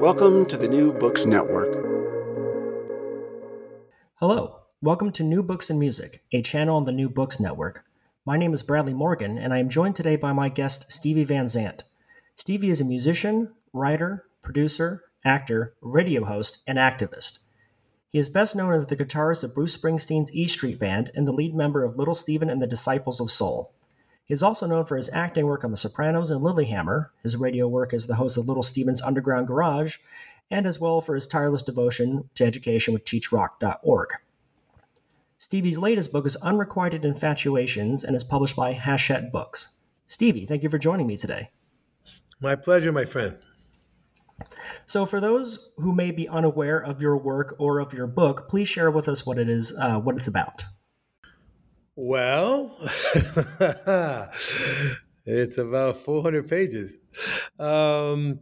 Welcome to the New Books Network. Hello, welcome to New Books and Music, a channel on the New Books Network. My name is Bradley Morgan, and I am joined today by my guest, Stevie Van Zandt. Stevie is a musician, writer, producer, actor, radio host, and activist. He is best known as the guitarist of Bruce Springsteen's E Street Band and the lead member of Little Steven and the Disciples of Soul. He is also known for his acting work on The Sopranos and Lilyhammer, his radio work as the host of Little Steven's Underground Garage, and as well for his tireless devotion to education with teachrock.org. Stevie's latest book is Unrequited Infatuations and is published by Hachette Books. Stevie, thank you for joining me today. My pleasure, my friend. So, for those who may be unaware of your work or of your book, please share with us what it is, uh, what it's about. Well, it's about 400 pages. Um,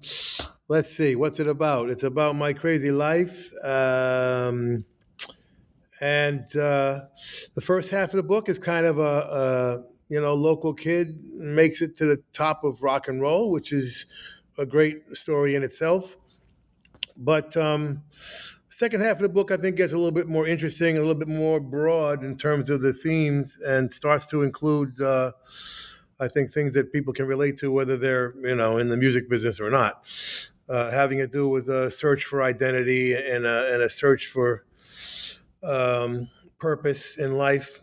let's see, what's it about? It's about my crazy life. Um, and uh, the first half of the book is kind of a, a, you know, local kid makes it to the top of rock and roll, which is a great story in itself. But um, second half of the book, I think, gets a little bit more interesting, a little bit more broad in terms of the themes, and starts to include, uh, I think, things that people can relate to, whether they're you know in the music business or not. Uh, having to do with a search for identity and a, and a search for um, purpose in life.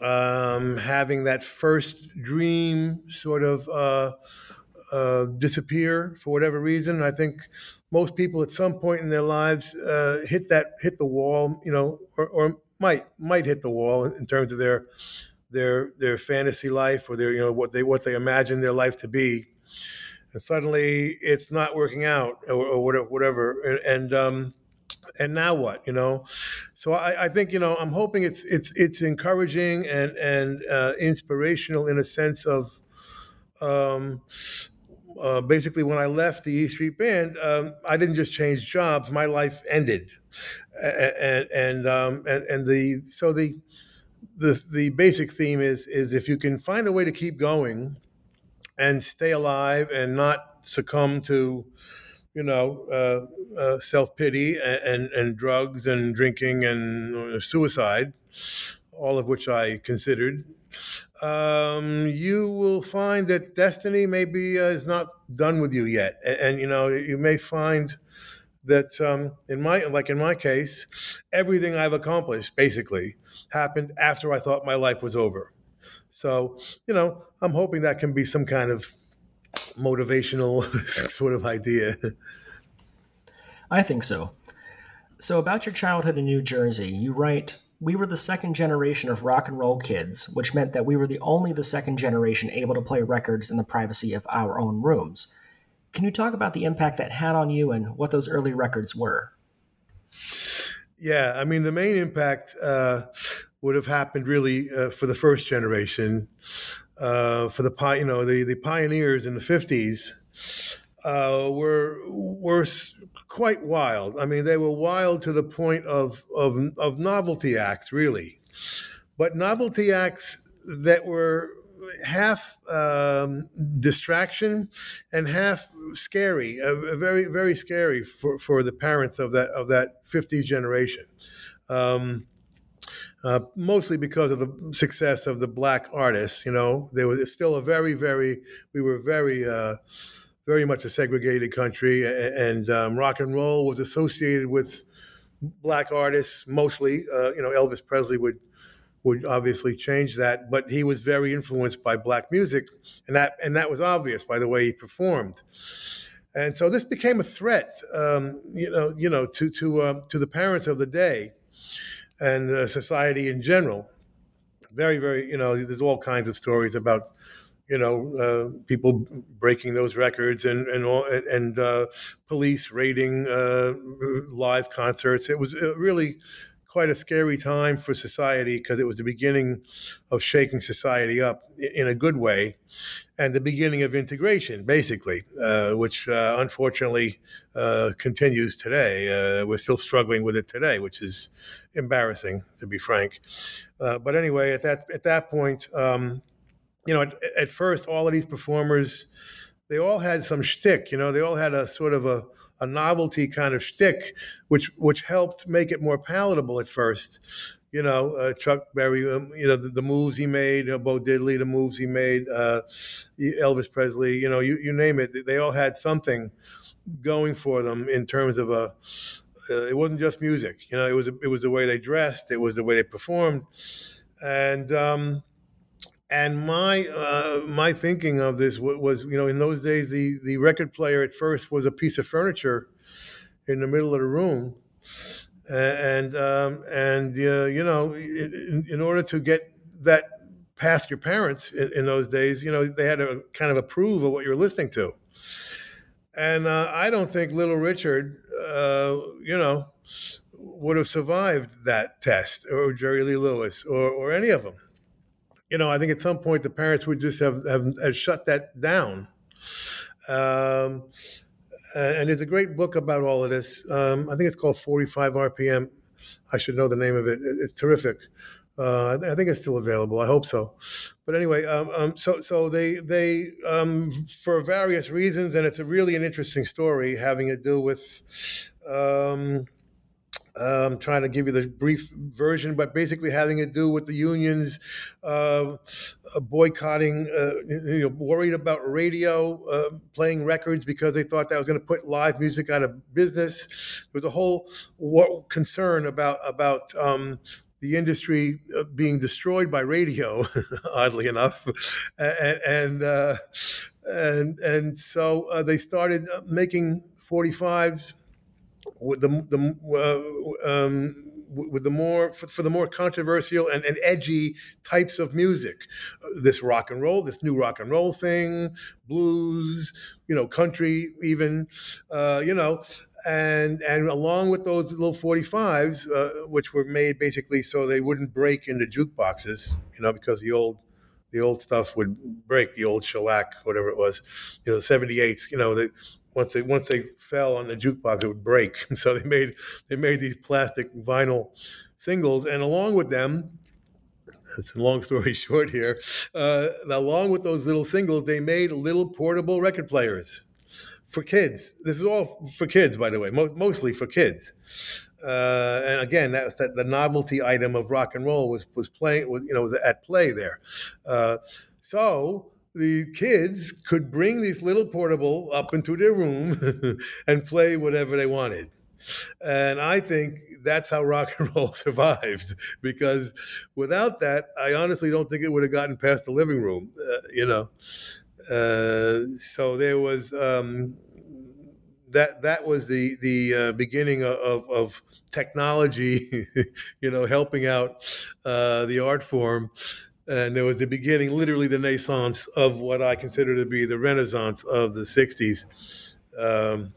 Um, having that first dream sort of uh, uh, disappear for whatever reason. I think most people at some point in their lives uh, hit that hit the wall, you know, or, or, might might hit the wall in terms of their their their fantasy life or their you know what they what they imagine their life to be, and suddenly it's not working out or, or whatever, and. and um, and now what you know so I, I, think you know i'm hoping it's it's it's encouraging and and uh, inspirational in a sense of um, uh, basically when I left the E Street Band, um, I didn't just change jobs; my life ended, and and um, and, and the so the the the basic theme is is if you can find a way to keep going and stay alive and not succumb to you know uh, uh, self pity and, and, and drugs and drinking and suicide, all of which I considered um, you will find that destiny maybe uh, is not done with you yet, and, and you know you may find that um, in my like in my case, everything I've accomplished basically happened after I thought my life was over. So you know, I'm hoping that can be some kind of motivational sort of idea. I think so. So about your childhood in New Jersey, you write we were the second generation of rock and roll kids, which meant that we were the only the second generation able to play records in the privacy of our own rooms. Can you talk about the impact that had on you and what those early records were? Yeah, I mean, the main impact uh, would have happened really uh, for the first generation, uh, for the you know the the pioneers in the fifties. uh, were were quite wild. I mean, they were wild to the point of of, of novelty acts, really, but novelty acts that were half um, distraction and half scary, uh, very very scary for, for the parents of that of that 50s generation. Um, uh, mostly because of the success of the black artists. You know, there was still a very, very, we were very, uh, very much a segregated country, and um, rock and roll was associated with black artists mostly. Uh, you know, Elvis Presley would would obviously change that, but he was very influenced by black music, and that and that was obvious by the way he performed. And so this became a threat, um, you know, you know, to to uh, to the parents of the day and uh, society in general. Very, very, you know, there's all kinds of stories about you know, uh, people breaking those records and and all, and uh, police raiding uh, live concerts. It was uh, really quite a scary time for society because it was the beginning of shaking society up in a good way and the beginning of integration, basically, uh, which uh, unfortunately continues today. We're still struggling with it today, which is embarrassing, to be frank. But anyway, at that at that point, um, you know, at, at, first, all of these performers, they all had some shtick. You know, they all had a sort of a a novelty kind of shtick, which which helped make it more palatable at first. You know, uh, Chuck Berry, um, you know, the, the, moves he made, you know, Bo Diddley, the moves he made, uh, Elvis Presley, you know, you, you name it. They all had something going for them in terms of a. Uh, it wasn't just music, you know. It was it was the way they dressed, it was the way they performed, and um, and my uh, my thinking of this was, you know, in those days, the the record player at first was a piece of furniture in the middle of the room, and um, and uh, you know, in, in, order to get that past your parents in, in, those days, you know, they had to kind of approve of what you're listening to. And uh, I don't think Little Richard, uh, you know, would have survived that test, or Jerry Lee Lewis, or or any of them you know, I think at some point the parents would just have, have, have shut that down. Um, and there's a great book about all of this. Um, I think it's called 45 RPM. I should know the name of it. It's terrific. Uh, I think it's still available. I hope so. But anyway, um, um, so so they they um, for various reasons, and it's a really an interesting story having to do with um, I'm um, trying to give you the brief version, but basically having to do with the unions uh, boycotting, uh, you know, worried about radio uh, playing records because they thought that was going to put live music out of business. There was a whole concern about about um, the industry uh, being destroyed by radio, oddly enough, and and uh, and, and so uh, they started making 45s with the the uh, um, with the more for, for, the more controversial and, and edgy types of music, uh, this rock and roll, this new rock and roll thing, blues, you know, country, even, uh, you know, and and along with those little 45s, uh, which were made basically so they wouldn't break into jukeboxes, you know, because the old the old stuff would break, the old shellac, whatever it was, you know, the 78s, you know, the once they once they fell on the jukebox, it would break. And so they made they made these plastic vinyl singles, and along with them, it's a long story short here. Uh, along with those little singles, they made little portable record players for kids. This is all for kids, by the way, mo- mostly for kids. Uh, and again, that was that the novelty item of rock and roll was was playing was you know was at play there. Uh, so the kids could bring these little portable up into their room and play whatever they wanted. And I think that's how rock and roll survived because without that, I honestly don't think it would have gotten past the living room, uh, you know. Uh, so there was um, that. That was the the uh, beginning of, of technology, you know, helping out uh, the art form and it was the beginning, literally the naissance of what I consider to be the renaissance of the '60s. Um,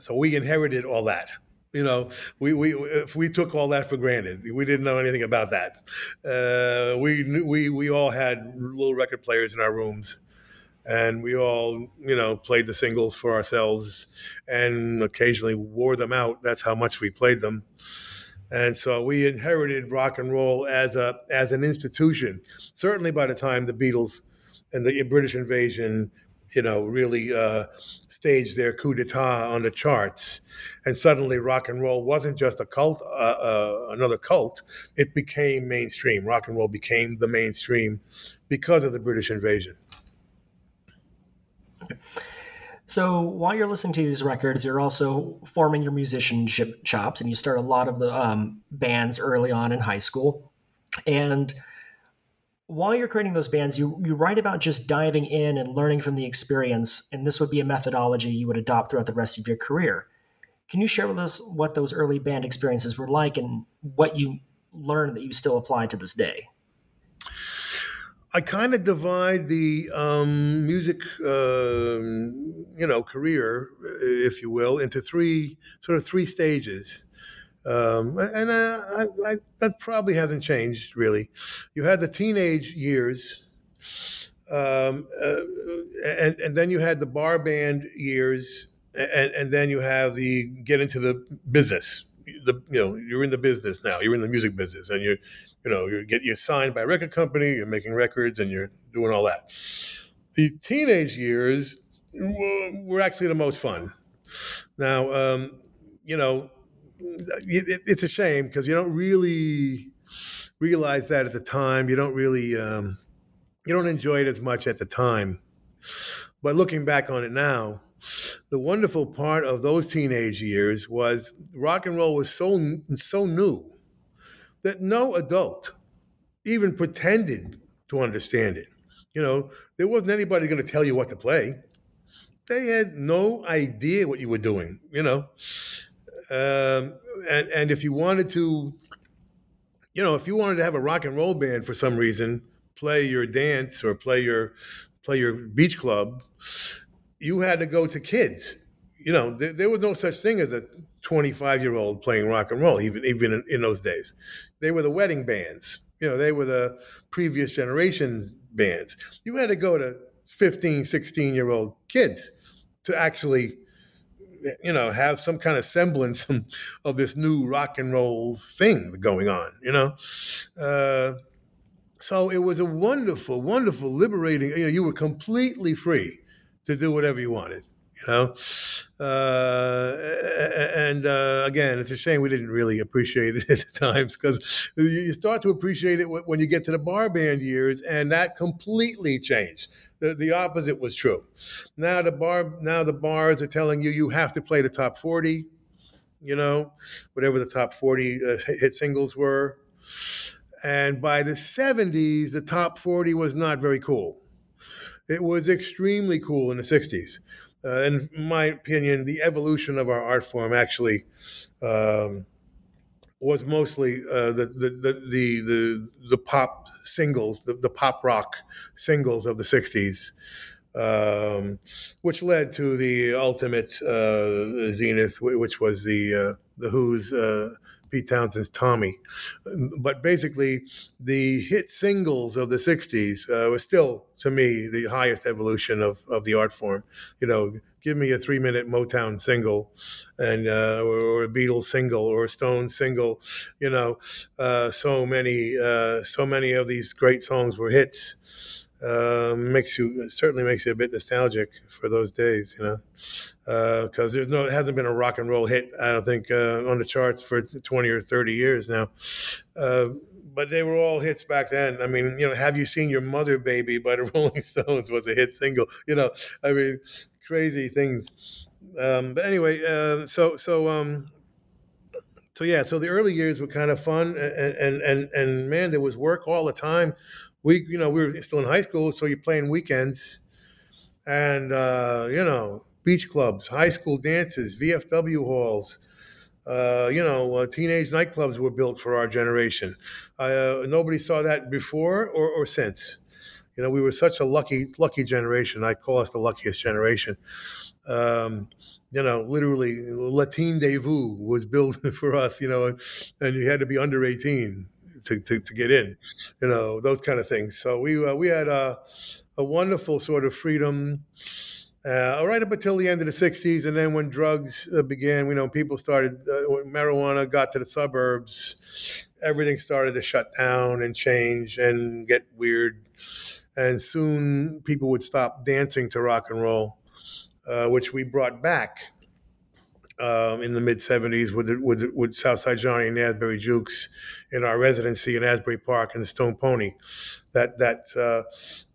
so we inherited all that. You know, we, we if we took all that for granted, we didn't know anything about that. Uh, we we we all had little record players in our rooms, and we all, you know, played the singles for ourselves, and occasionally wore them out. That's how much we played them. And so we inherited rock and roll as a as an institution. Certainly, by the time the Beatles and the British invasion, you know, really uh, staged their coup d'état on the charts, and suddenly rock and roll wasn't just a cult, uh, uh, another cult. It became mainstream. Rock and roll became the mainstream because of the British invasion. So while you're listening to these records, you're also forming your musicianship chops, and you start a lot of the um, bands early on in high school. And while you're creating those bands, you you write about just diving in and learning from the experience, and this would be a methodology you would adopt throughout the rest of your career. Can you share with us what those early band experiences were like, and what you learned that you still apply to this day? I kind of divide the um, music, uh, you know, career, if you will, into three sort of three stages. Um, and uh, I, I, that probably hasn't changed really. You had the teenage years, um, uh, and and then you had the bar band years, and and then you have the get into the business. The you know you're in the business now. You're in the music business, and you're you know, you get you signed by a record company, you're making records, and you're doing all that. The teenage years were actually the most fun. Now, um, you know, it, it's a shame because you don't really realize that at the time. You don't really, um, you don't enjoy it as much at the time. But looking back on it now, the wonderful part of those teenage years was rock and roll was so so new that no adult even pretended to understand it. You know, there wasn't anybody going to tell you what to play. They had no idea what you were doing, you know. Um, and, and if you wanted to, you know, if you wanted to have a rock and roll band for some reason, play your dance or play your play your beach club, you had to go to kids. You know, there, there was no such thing as a 25 year old playing rock and roll, even even in, in those days. They were the wedding bands. You know, they were the previous generation bands. You had to go to 15, 16 year old kids to actually, you know, have some kind of semblance of this new rock and roll thing going on, you know? Uh, so it was a wonderful, wonderful, liberating, you know, you were completely free to do whatever you wanted you know. Uh, and uh, again, it's a shame we didn't really appreciate it at the times because you start to appreciate it when you get to the bar band years, and that completely changed. The, the opposite was true. Now the bar now the bars are telling you you have to play the top forty, you know, whatever the top forty uh, hit singles were. And by the 70s, the top 40 was not very cool. It was extremely cool in the 60s uh, in my opinion, the evolution of our art form actually um, was mostly uh, the, the, the, the, the, the pop singles, the, the pop rock singles of the 60s. Um, which led to the ultimate uh, zenith, which was the uh, the Who's uh, Pete Townshend's Tommy. But basically, the hit singles of the 60s uh, was still, to me, the highest evolution of, of the art form. You know, give me a three minute Motown single and uh, or, or, a Beatles single or a Stone single. You know, uh, so many, uh, so many of these great songs were hits. Uh, makes you certainly makes you a bit nostalgic for those days, you know, because uh, there's no it hasn't been a rock and roll hit I don't think uh, on the charts for 20 or 30 years now, uh, but they were all hits back then. I mean, you know, have you seen your mother, baby, by the Rolling Stones was a hit single. You know, I mean, crazy things. Um, but anyway, uh, so so um, so yeah, so the early years were kind of fun, and and and and man, there was work all the time we you know we were still in high school, so you're playing weekends, and uh, you know beach clubs, high school dances, VFW halls. Uh, you know, uh, teenage nightclubs were built for our generation. Uh, nobody saw that before or, or since. You know, we were such a lucky, lucky generation. I call us the luckiest generation. Um, you know, literally, Le Teendezvous was built for us. You know, and you had to be under eighteen to, to, to get in, you know, those kind of things. So we uh, we had a, a wonderful sort of freedom. Uh, right up until the end of the 60s. And then when drugs uh, began, you know, people started, uh, when marijuana got to the suburbs, everything started to shut down and change and get weird. And soon people would stop dancing to rock and roll, uh, which we brought back um, in the mid 70s with, with, with Southside Johnny and Asbury Jukes in our residency in Asbury Park in the Stone Pony. That, that uh,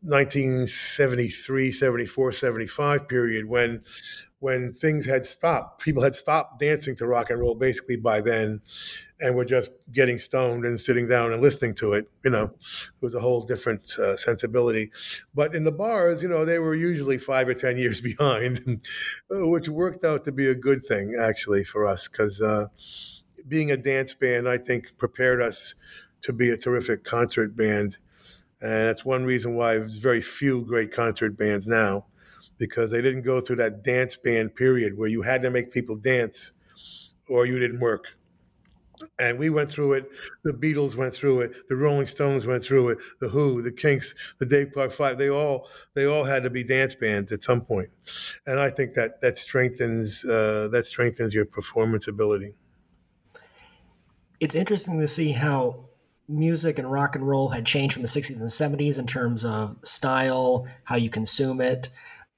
1973, 74, 75 period when when things had stopped. People had stopped dancing to rock and roll basically by then, and were just getting stoned and sitting down and listening to it. You know, it was a whole different uh, sensibility. But in the bars, you know, they were usually five or ten years behind, which worked out to be a good thing actually for us because uh, being a dance band, I think, prepared us to be a terrific concert band. And that's one reason why there's very few great concert bands now because they didn't go through that dance band period where you had to make people dance or you didn't work. And we went through it. The Beatles went through it. The Rolling Stones went through it. The Who, the Kinks, the Dave Clark Five. They all they all had to be dance bands at some point. And I think that that strengthens uh, that strengthens your performance ability. It's interesting to see how music and rock and roll had changed from the 60s and 70s in terms of style, how you consume it.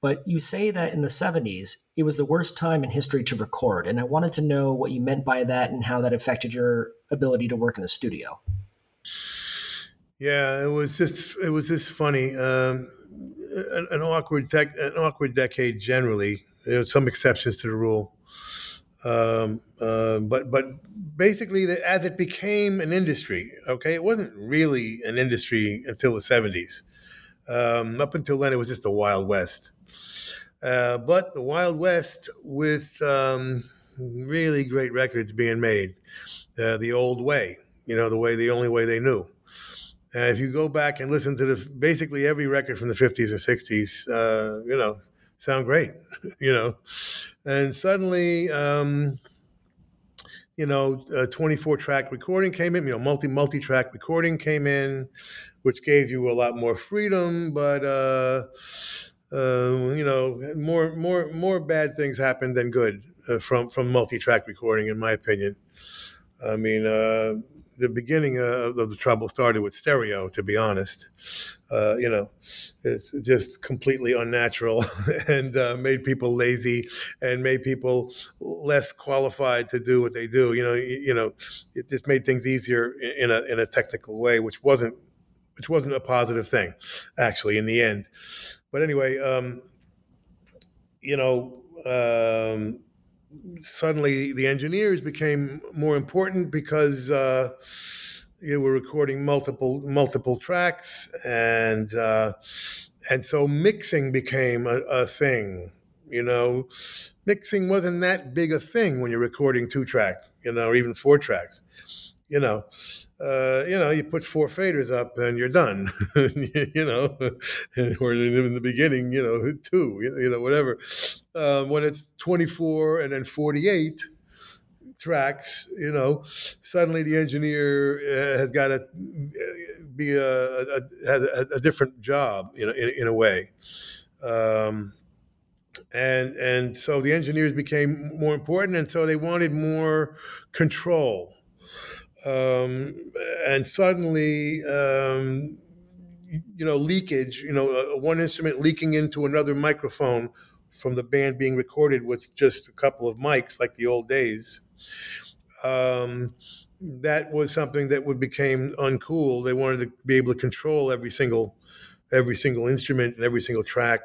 But you say that in the 70s, it was the worst time in history to record. And I wanted to know what you meant by that and how that affected your ability to work in the studio. Yeah, it was just it was just funny. Um, an, an, awkward dec- an awkward decade generally. There were some exceptions to the rule, um, uh, but but basically, the, as it became an industry, okay, it wasn't really an industry until the seventies. Um, up until then, it was just the Wild West. Uh, but the Wild West with um, really great records being made, uh, the old way, you know, the way, the only way they knew. And if you go back and listen to the basically every record from the 50s and 60s, uh, you know, sound great, you know. And suddenly, um, you know, a 24 track recording came in, you know, multi multi track recording came in, which gave you a lot more freedom, but uh, uh, you know, more more more bad things happen than good uh, from from multi-track recording, in my opinion. I mean, uh, the beginning of the trouble started with stereo. To be honest, uh, you know, it's just completely unnatural and uh, made people lazy and made people less qualified to do what they do. You know, you, you know, it just made things easier in a in a technical way, which wasn't which wasn't a positive thing, actually, in the end. But anyway, um, you know, um, suddenly the engineers became more important because uh, you were recording multiple multiple tracks, and uh, and so mixing became a, a thing. You know, mixing wasn't that big a thing when you're recording two track, you know, or even four tracks. You know, uh, you know, you put four faders up and you're done, you know, or in the beginning, you know, two, you know, whatever. Um, when it's 24 and then 48 tracks, you know, suddenly the engineer uh, has got to uh, be a, a, has a, a, different job, you know, in, in a way. Um, and and so the engineers became more important, and so they wanted more control um, and suddenly, um, you know, leakage, you know, uh, one instrument leaking into another microphone from the band being recorded with just a couple of mics, like the old days. Um, that was something that would became uncool. They wanted to be able to control every single, every single instrument and every single track.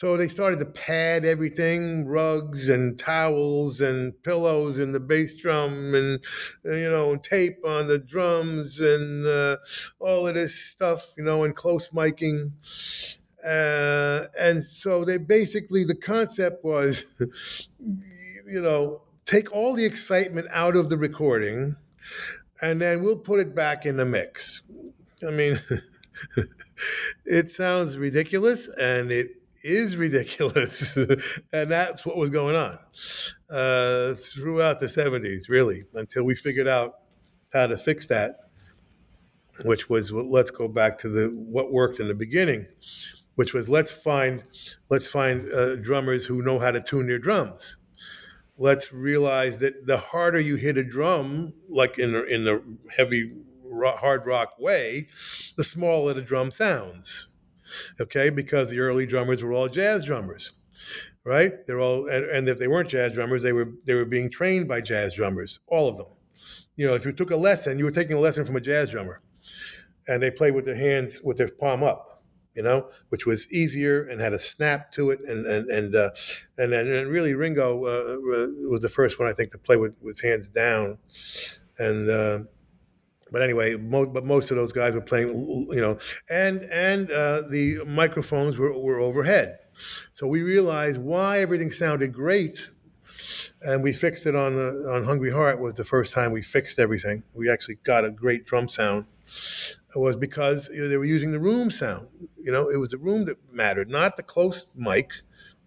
So they started to pad everything, rugs and towels and pillows in the bass drum and, uh, you know, tape on the drums and uh, all of this stuff, you know, and close miking. Uh, and so they basically, the concept was, you know, take all the excitement out of the recording and then we'll put it back in the mix. I mean, it sounds ridiculous and it is ridiculous. and that's what was going on uh, throughout the 70s, really, until we figured out how to fix that. which was let's go back to the what worked in the beginning, which was let's find let's find uh, drummers who know how to tune their drums. Let's realize that the harder you hit a drum, like in the, in the heavy rock, hard rock way, the smaller the drum sounds. Okay, because the early drummers were all jazz drummers right? They're all, and, if they weren't jazz drummers, they were they were being trained by jazz drummers, all of them. You know, if you took a lesson, you were taking a lesson from a jazz drummer, and they played with their hands with their palm up, you know, which was easier and had a snap to it, and and and uh, and, and really Ringo uh, was the first one I think to play with with hands down, and. Uh, but anyway, mo- but most of those guys were playing, you know, and and uh, the microphones were, were overhead, so we realized why everything sounded great, and we fixed it on the, on Hungry Heart. Was the first time we fixed everything. We actually got a great drum sound. It was because you know, they were using the room sound. You know, it was the room that mattered, not the close mic,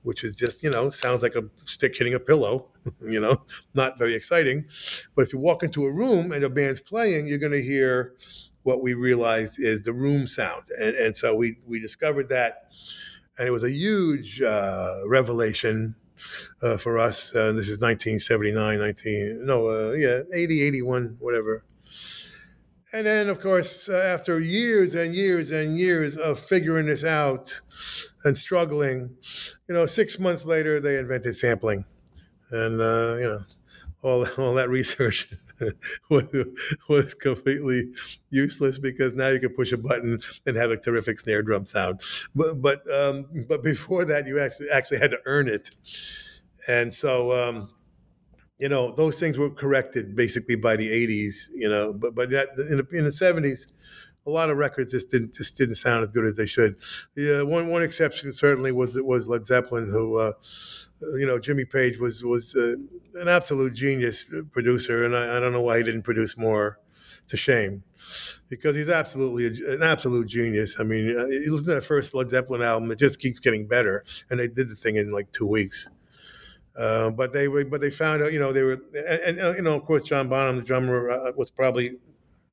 which is just you know sounds like a stick hitting a pillow. you know, not very exciting. But if you walk into a room and a band's playing, you're going to hear what we realized is the room sound, and, and so we we discovered that and it was a huge uh, revelation uh, for us. Uh, this is 1979, 19, no, uh, yeah, 80, 81, whatever. And then, of course, uh, after years and years and years of figuring this out and struggling, you know, six months later, they invented sampling. And, uh, you know, all, all that research was, was completely useless because now you can push a button and have a terrific snare drum sound. But but um, but before that, you actually actually had to earn it, and so. Um, you know those things were corrected basically by the 80s you know but but in the, in the 70s a lot of records just didn't just didn't sound as good as they should. Yeah, one one exception certainly was was Led Zeppelin, who uh, you know Jimmy Page was was uh, an absolute genius producer, and I, I, don't know why he didn't produce more. It's a shame because he's absolutely a, an absolute genius. I mean, uh, you listen to that first Led Zeppelin album; it just keeps getting better, and they did the thing in like two weeks. Uh, but they were, but they found out, you know, they were, and, and uh, you know, of course, John Bonham, the drummer, uh, was probably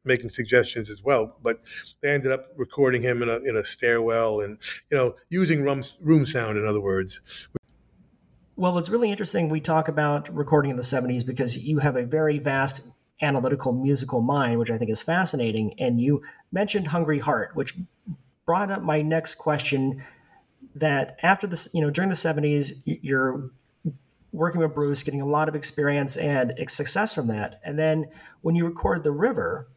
making suggestions as well. But they ended up recording him in a in a stairwell and you know using room room sound. In other words. Well, it's really interesting. We talk about recording in the '70s because you have a very vast analytical musical mind, which I think is fascinating. And you mentioned Hungry Heart, which brought up my next question. That after this, you know, during the '70s, you're working with Bruce, getting a lot of experience and success from that. And then when you record The River,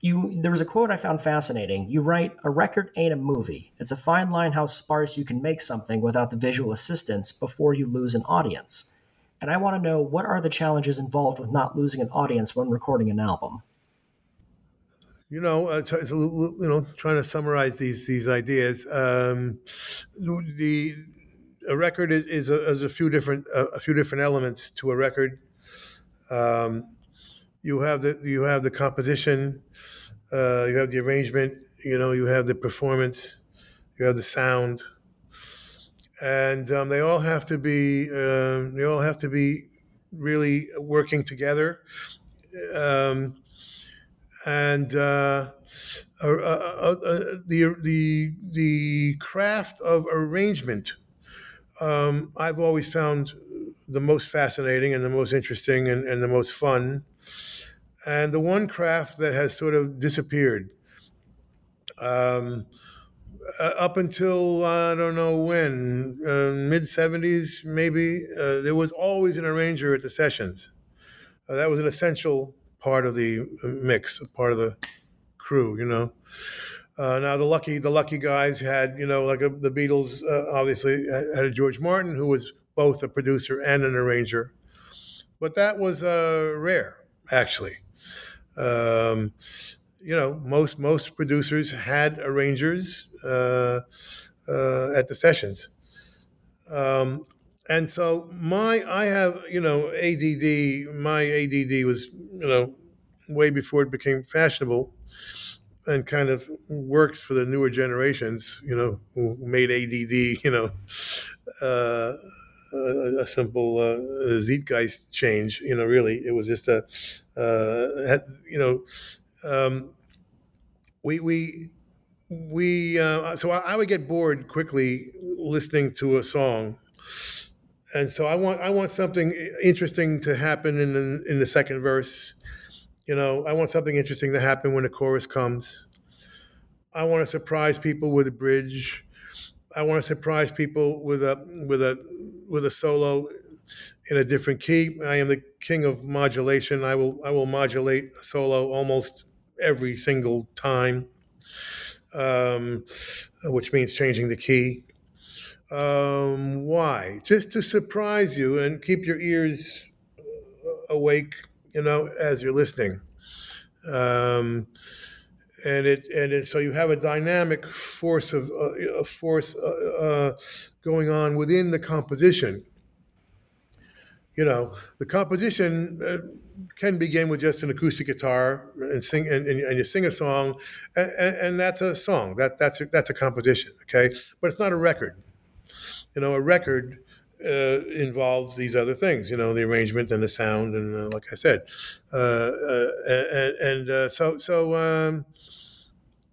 you there was a quote I found fascinating. You write, "A record ain't a movie. It's a fine line how sparse you can make something without the visual assistance before you lose an audience." And I want to know what are the challenges involved with not losing an audience when recording an album. You know, uh, you know, trying to summarize these these ideas. Um, the a record is, is, a, is a few different uh, a few different elements to a record. Um, you have the you have the composition, uh, you have the arrangement, you know, you have the performance, you have the sound, and um, they all have to be um, they all have to be really working together, um, and uh the the the craft of arrangement. Um, I've always found the most fascinating and the most interesting and, and the most fun and the one craft that has sort of disappeared. Um, uh, up until I don't know when, uh, mid 70s maybe, uh, there was always an arranger at the sessions. Uh, that was an essential part of the uh, mix, part of the crew, you know. Uh, now the lucky the lucky guys had you know like a, the Beatles obviously had a George Martin who was both a producer and an arranger, but that was rare actually. Um, you know, most most producers had arrangers uh, uh, at the sessions, um, and so my I have you know ADD. My ADD was you know way before it became fashionable, and kind of works for the newer generations. You know, who made ADD. You know. Uh, a, a simple uh, zeitgeist change. You know, really, it was just a, uh, had, you know, um, we we we uh, so I, I would get bored quickly listening to a song and so I want I want something interesting to happen in the, in the second verse. You know, I want something interesting to happen when the chorus comes. I want to surprise people with a bridge. I want to surprise people with a with a with a solo in a different key. I am the king of modulation. I will I will modulate a solo almost every single time, um, which means changing the key. Um, why? Just to surprise you and keep your ears awake, you know, as you're listening. Um, and it and it, so you have a dynamic force of uh, a force uh, uh, going on within the composition. You know, the composition uh, can begin with just an acoustic guitar and sing and, and, and you sing a song, and, and, that's a song. That that's a, that's a composition. Okay, but it's not a record you know, a record uh, involves these other things, you know, the arrangement and the sound, and uh, like I said, uh, uh and, and uh, so so um,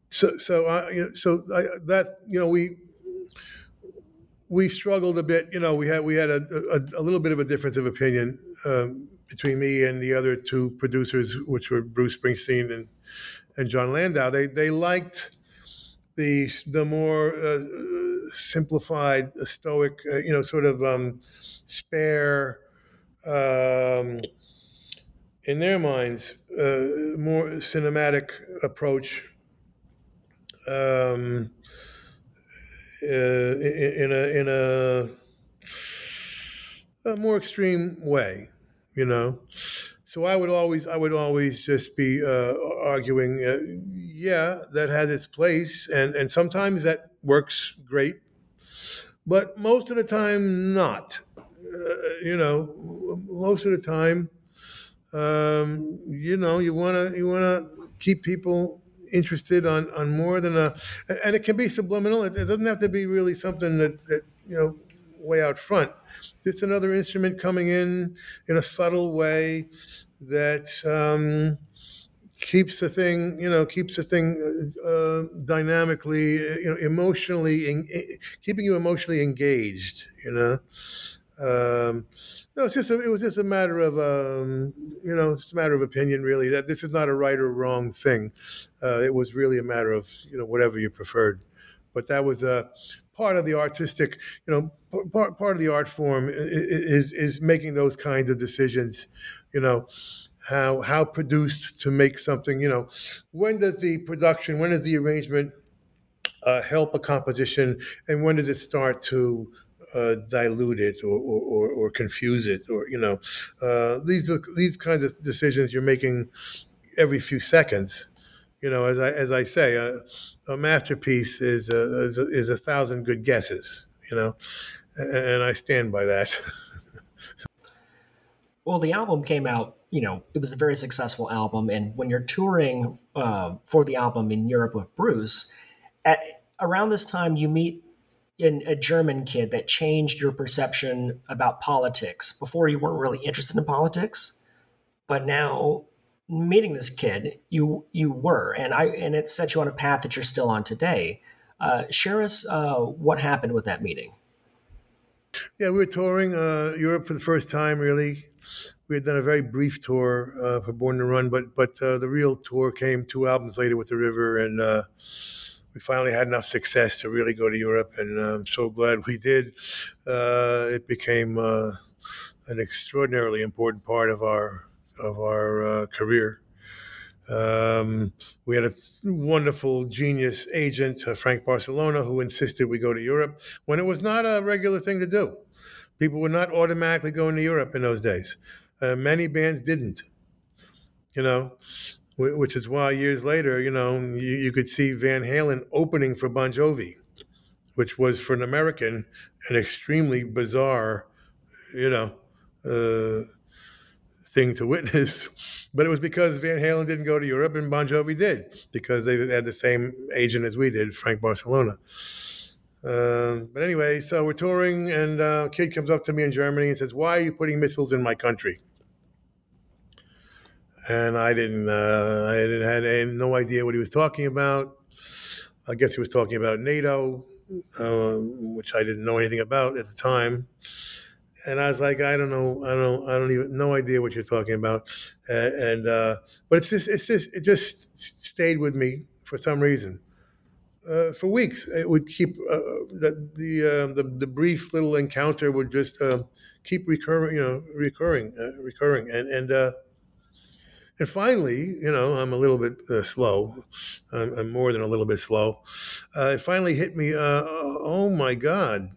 so so I, so I, that you know we we struggled a bit. You know, we had we had a, a, a little bit of a difference of opinion um, between me and the other two producers, which were Bruce Springsteen and and Jon Landau. They they liked the the more uh, simplified, stoic, uh, you know, sort of um, spare, um, in their minds, uh, more cinematic approach um, uh, in a in a, a more extreme way, you know. So I would always, I would always just be uh, arguing, uh, yeah, that has its place, and and sometimes that works great, but most of the time not. Uh, you know, most of the time, um, you know, you wanna you wanna keep people interested on on more than a, and it can be subliminal. It, it doesn't have to be really something that that you know way out front. Just another instrument coming in in a subtle way that um, keeps the thing, you know, keeps the thing uh, dynamically, you know, emotionally, in, keeping you emotionally engaged. You know, um, no, it's just a, it was just a matter of um, you know, it's a matter of opinion, really. That this is not a right or wrong thing. Uh, it was really a matter of you know whatever you preferred. But that was a part of the artistic, you know, part part of the art form is is making those kinds of decisions. You know, how how produced to make something. You know, when does the production, when does the arrangement uh, help a composition, and when does it start to uh, dilute it or, or, or, confuse it, or you know, uh, these these kinds of decisions you're making every few seconds. You know, as I as I say, a, a masterpiece is a, is a, is a thousand good guesses. You know, and I stand by that. well, the album came out you know, it was a very successful album. And when you're touring uh, for the album in Europe with Bruce, at, around this time you meet in a German kid that changed your perception about politics. Before you weren't really interested in politics, but now meeting this kid, you you were, and I and it set you on a path that you're still on today. Uh, share us uh, what happened with that meeting. Yeah, we were touring uh, Europe for the first time, really we had done a very brief tour uh, for Born to Run, but but uh, the real tour came two albums later with the River, and uh, we finally had enough success to really go to Europe, and uh, I'm so glad we did. Uh, it became uh, an extraordinarily important part of our of our career. Um, we had a wonderful genius agent, Frank Barsalona, who insisted we go to Europe when it was not a regular thing to do. People were not automatically going to Europe in those days. Uh, many bands didn't, you know, which is why years later, you know, you, you could see Van Halen opening for Bon Jovi, which was for an American an extremely bizarre, you know, uh, thing to witness. But it was because Van Halen didn't go to Europe and Bon Jovi did, because they had the same agent as we did, Frank Barsalona. Um, but anyway, so we're touring, and uh, a kid comes up to me in Germany and says, "Why are you putting missiles in my country?" And I didn't. Uh, I didn't had I had no idea what he was talking about. I guess he was talking about NATO, uh, which I didn't know anything about at the time. And I was like, I don't know, I don't, I don't even, no idea what you're talking about. And, and uh, but it's just, it's just, it just stayed with me for some reason. Uh, for weeks, it would keep uh, the the, uh, the, the brief little encounter would just uh, keep recurring, you know, recurring, uh, recurring, and and uh, and finally, you know, I'm a little bit uh, slow. I'm, I'm, more than a little bit slow. Uh, it finally hit me. Uh, oh my God,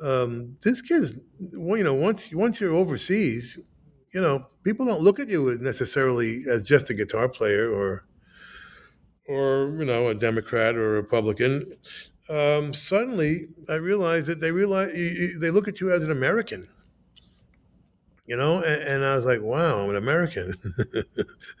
um, this kid's. Well, you know, once once you're overseas, you know, people don't look at you necessarily as just a guitar player or or you know a Democrat or a Republican. Um, suddenly, I realized that they realize they look at you as an American you know and, and, i was like wow i'm an american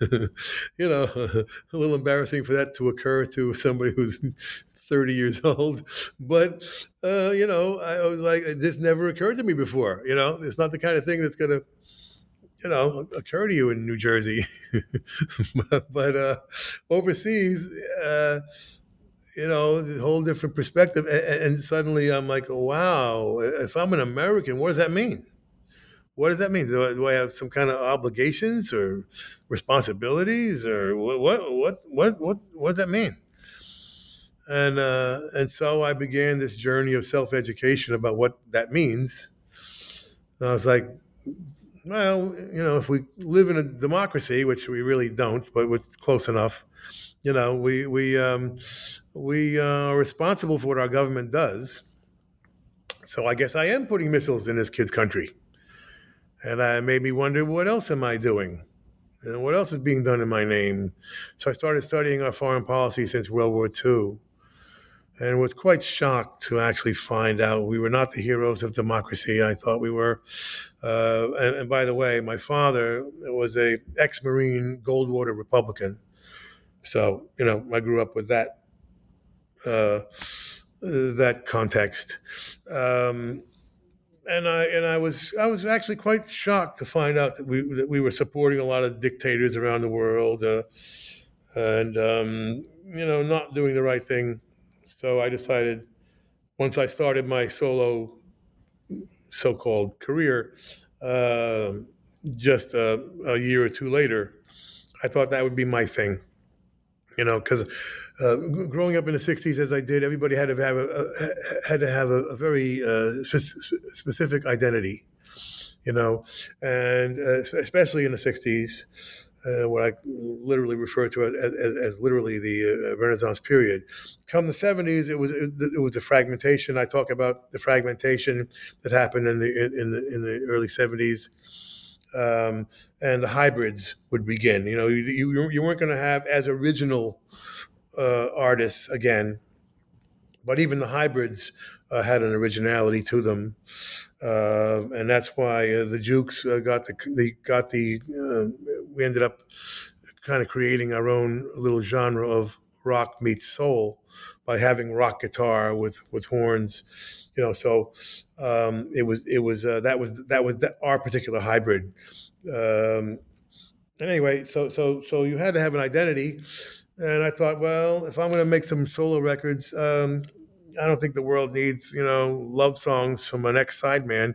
you know a little embarrassing for that to occur to somebody who's 30 years old but uh, you know i was like this never occurred to me before you know it's not the kind of thing that's going to you know occur to you in new jersey but, uh, overseas uh, you know, a whole different perspective. And, and, suddenly I'm like, wow, if I'm an American, what does that mean? What does that mean? Do I, do I, have some kind of obligations or responsibilities or what what what what what, does that mean? And uh, and so I began this journey of self education about what that means. And I was like, well, you know, if we live in a democracy, which we really don't, but we're close enough, you know, we we um, we uh, are responsible for what our government does. So I guess I am putting missiles in this kid's country and I made me wonder what else am I doing? And what else is being done in my name? So I started studying our foreign policy since World War II and was quite shocked to actually find out we were not the heroes of democracy. I thought we were. Uh, and, and, by the way, my father was a ex-Marine Goldwater Republican, so you know I grew up with that uh, that context. Um, and I and I was I was actually quite shocked to find out that we that we were supporting a lot of dictators around the world, uh, and um, you know not doing the right thing. So I decided once I started my solo so-called career, uh, just a, a year or two later, I thought that would be my thing you know, because uh, growing up in the '60s, as I did, everybody had to have a, a had to have a, a very uh, spe- specific identity, you know, and uh, especially in the '60s, uh, what I literally refer to as, as, as literally the uh, Renaissance period. Come the '70s, it was it, was a fragmentation. I talk about the fragmentation that happened in the in the in the early '70s um, and the hybrids would begin. You know, you, you, you weren't going to have as original uh, artists again, but even the hybrids uh, had an originality to them, uh, and that's why uh, the Jukes uh, got the they got the uh, we ended up kind of creating our own little genre of rock meets soul by having rock guitar with with horns you know so um, it was it was uh, that was that was the, our particular hybrid um, and anyway so so so you had to have an identity and i thought well if i'm going to make some solo records um, I don't think the world needs, you know, love songs from an ex sideman.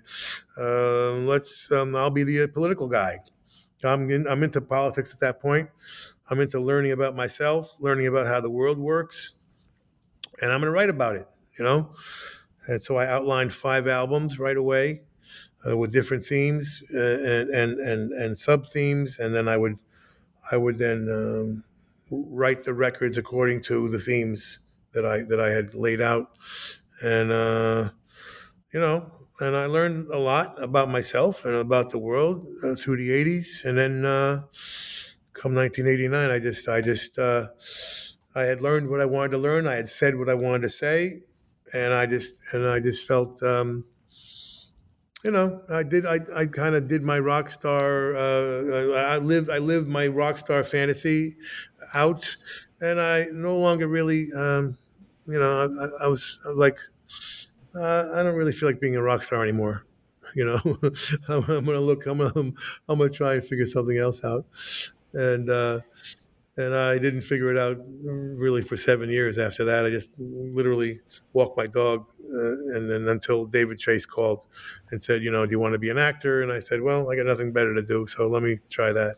Uh, let's. Um, I'll be the uh, political guy. I'm in, I'm into politics at that point. I'm into learning about myself, learning about how the world works, and I'm going to write about it. You know, and so I outlined five albums right away uh, with different themes uh, and and and, and sub themes, and then I would I would then um, write the records according to the themes that I that I had laid out, and uh, you know, and I learned a lot about myself and about the world uh, through the '80s, and then uh, come 1989, I just I just uh, I had learned what I wanted to learn. I had said what I wanted to say, and I just and I just felt, um, you know, I did. I, I kind of did my rock star. Uh, I lived. I lived my rock star fantasy out, and I no longer really, um, you know, I, I, was, I was like, uh, I don't really feel like being a rock star anymore. You know, I'm, I'm, gonna look. I'm gonna, I'm, I'm, gonna try and figure something else out. and uh, and I didn't figure it out really for seven years after that. I just literally walked my dog, uh, and then until David Chase called and said, you know, do you want to be an actor? And I said, well, I got nothing better to do, so let me try that.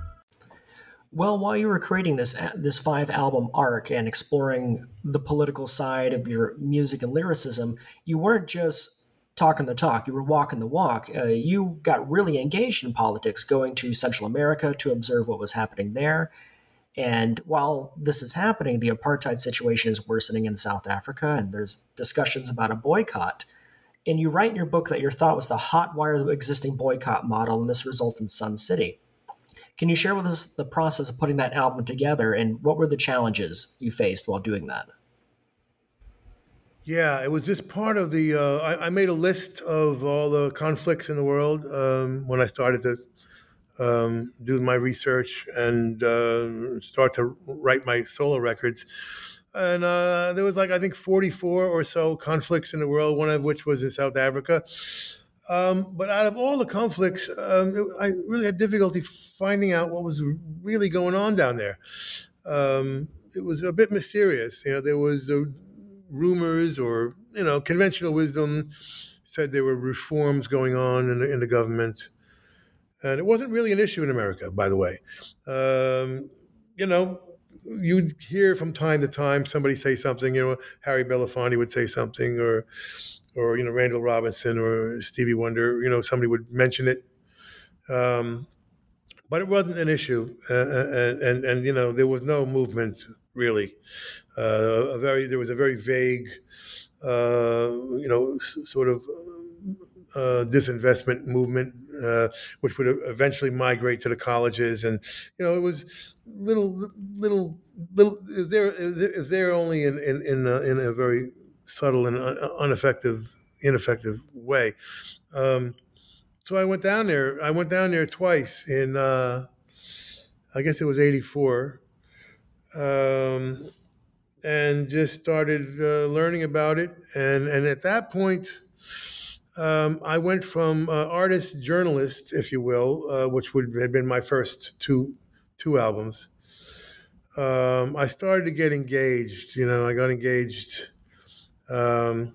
Well, while you were creating this this five album arc and exploring the political side of your music and lyricism, you weren't just talking the talk; you were walking the walk. Uh, you got really engaged in politics, going to Central America to observe what was happening there. And while this is happening, the apartheid situation is worsening in South Africa, and there's discussions about a boycott. And you write in your book that your thought was to hotwire the existing boycott model, and this results in Sun City. Can you share with us the process of putting that album together and what were the challenges you faced while doing that? Yeah, it was just part of the. Uh, I, I, made a list of all the conflicts in the world um, when I started to um, do my research and uh, start to write my solo records. And uh, there was like I think 44 or so conflicts in the world, one of which was in South Africa. Um, but out of all the conflicts, um, I really had difficulty finding out what was really going on down there. Um, it was a bit mysterious. You know, there was rumors or you know conventional wisdom said there were reforms going on in the, in the government, and it wasn't really an issue in America, by the way. Um, you know, you'd hear from time to time somebody say something. You know, Harry Belafonte would say something, or or you know Randall Robinson or Stevie Wonder, you know somebody would mention it, um, but it wasn't an issue, uh, uh, and, and, and you know there was no movement really. Uh, a very there was a very vague, uh, you know, sort of uh, disinvestment movement, uh, which would eventually migrate to the colleges, and you know it was little little little. Is there is there only in in in a, in a very subtle and ineffective, ineffective way. Um, so I went down there. I went down there twice in, uh, I guess it was '84, um, and just started uh, learning about it. And and at that point, um, I went from uh, artist journalist, if you will, uh, which would have been my first two two albums. Um, I started to get engaged. You know, I got engaged um,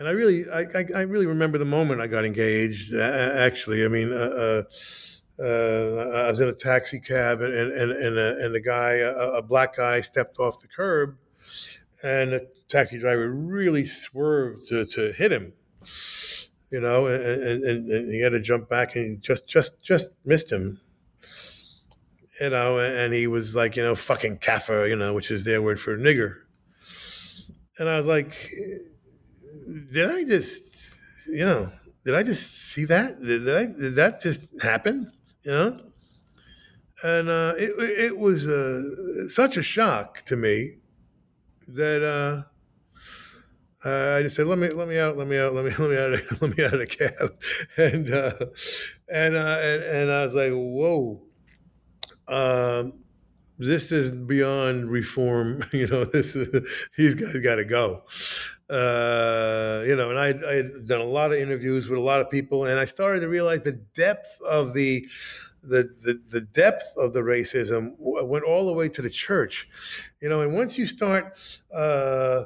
and I really, I, I, I, really remember the moment I got engaged. Actually, I mean, uh, uh, uh, I was in a taxi cab, and and and, a, and guy, a, a, black guy, stepped off the curb, and the taxi driver really swerved to, to hit him. You know, and, and, and he had to jump back, and he just just just missed him. You know, and he was like, you know, fucking kafir, you know, which is their word for nigger and I was like, did I just, you know, did I just see that? Did, I, did that just happen? You know? And uh, it, it was uh, such a shock to me that uh, I just said, "Let me, let me out, let me out, let me, let me out, of, let me out of the cab," and uh, and, uh, and and I was like, "Whoa." Um, this is beyond reform. You know, this is, these guys got to go. Uh, you know, and I, I had done a lot of interviews with a lot of people, and I started to realize the depth of the the, the, the depth of the racism went all the way to the church, you know. And once you start, uh,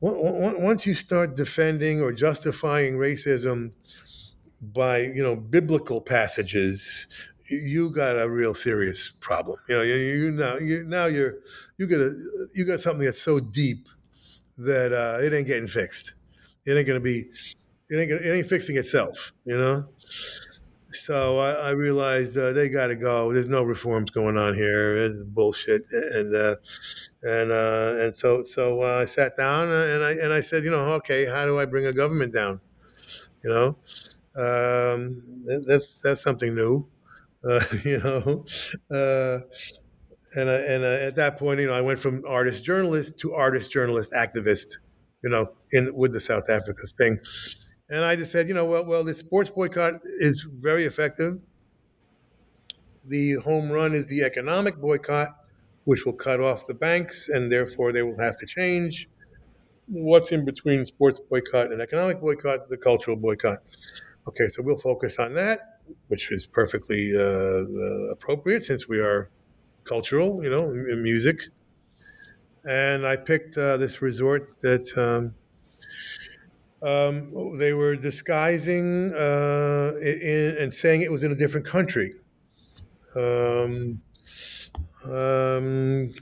once you start defending or justifying racism by you know biblical passages, you got a real serious problem. You know, you, you now you now you're you got a you got something that's so deep that uh, it ain't getting fixed. It ain't gonna be. It ain't. Gonna, it ain't fixing itself. You know. So I, I realized uh, they got to go. There's no reforms going on here. It's bullshit. And uh, and uh, and so so uh, I sat down and I and I said, you know, okay, how do I bring a government down? You know, um, that's that's something new. Uh, you know. Uh, and uh, and uh, at that point, you know, I went from artist journalist to artist journalist activist, you know, in with the South Africa thing. And I just said, you know, well, well, the sports boycott is very effective. The home run is the economic boycott, which will cut off the banks, and therefore they will have to change. What's in between sports boycott and economic boycott? The cultural boycott. Okay, so we'll focus on that, which is perfectly uh, uh, appropriate since we are cultural, you know, in music. And I picked uh, this resort that um, um, they were disguising uh, in, and saying it was in a different country. Um, um,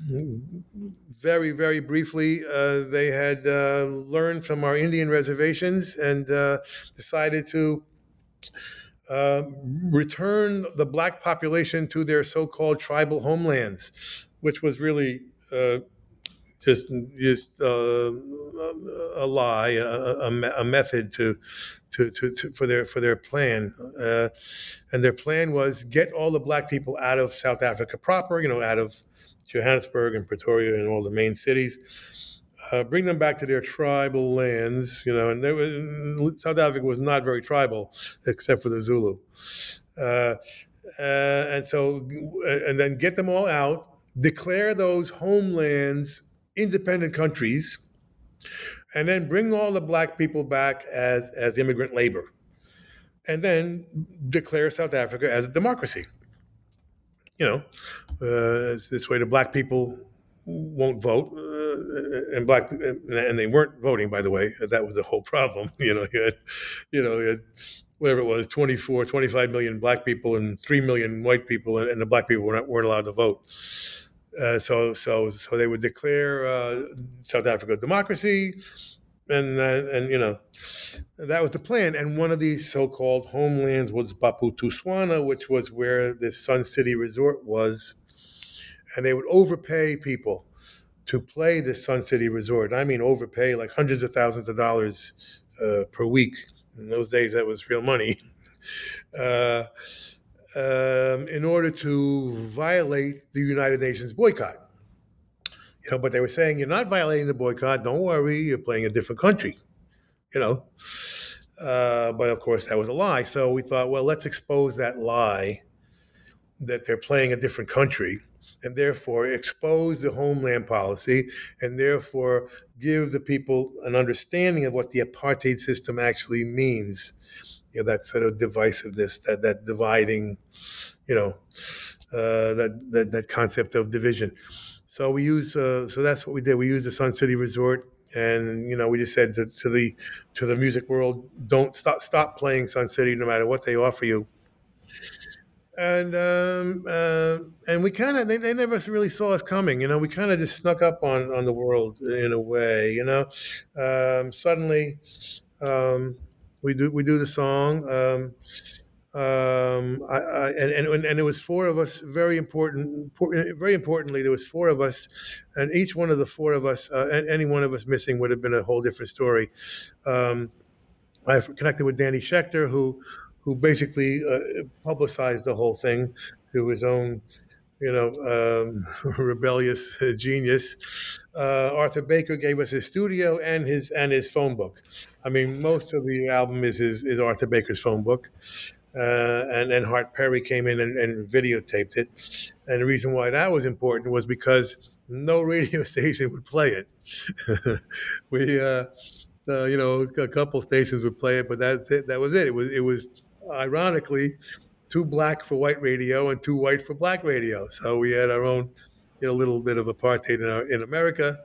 very, very briefly, uh, they had uh, learned from our Indian reservations and uh, decided to uh, return the black population to their so-called tribal homelands, which was really uh, just just uh, a lie, a, a, a method to, to, to, to, for their for their plan. Uh, and their plan was get all the black people out of South Africa proper, you know, out of Johannesburg and Pretoria and all the main cities. Uh, bring them back to their tribal lands, you know, and South Africa was not very tribal except for the Zulu. Uh, uh and so, and then get them all out, declare those homelands independent countries, and then bring all the black people back as, as immigrant labor, and then declare South Africa as a democracy. You know, uh, this way the black people won't vote, and black and they weren't voting. By the way, that was the whole problem. You know, you had, you know, you had whatever it was 24 25 million black people and 3 million white people and, the black people weren't, weren't allowed to vote uh, so so so they would declare uh, South Africa democracy, and uh, and you know that was the plan. And one of these so-called homelands was Bophuthatswana, which was where this Sun City Resort was, and they would overpay people to play this Sun City Resort. I mean, overpay like hundreds of thousands of dollars uh, per week. In those days, that was real money. Uh, um, in order to violate the United Nations boycott. You know, but they were saying you're not violating the boycott. Don't worry, you're playing a different country. You know, uh, but of course that was a lie. So we thought, well, let's expose that lie that they're playing a different country, and therefore expose the homeland policy, and therefore give the people an understanding of what the apartheid system actually means you know, that sort of divisiveness, that that dividing, you know, uh, that, that that concept of division. So we use uh, so that's what we did. We used the Sun City Resort, and you know, we just said to, to the to the music world, don't stop stop playing Sun City, no matter what they offer you. And um, uh, and we kind of they, they never really saw us coming. You know, we kind of just snuck up on on the world in a way. You know, um, suddenly. Um, we do we do the song. Um, um, I, I, and, and and it was four of us. Very important, very importantly, there was four of us, and each one of the four of us, uh, any one of us missing would have been a whole different story. Um, I connected with Danny Schechter, who who basically uh, publicized the whole thing through his own you know, um, rebellious genius. Uh, Arthur Baker gave us his studio and his and his phone book. I mean, most of the album is is, is Arthur Baker's phone book. Uh, and then Hart Perry came in and, and, videotaped it. And the reason why that was important was because no radio station would play it. we, uh, uh, you know, a couple stations would play it, but that's it. That was it. It was, it was ironically too black for white radio and too white for black radio. So we had our own, you know, little bit of apartheid in, our, in America,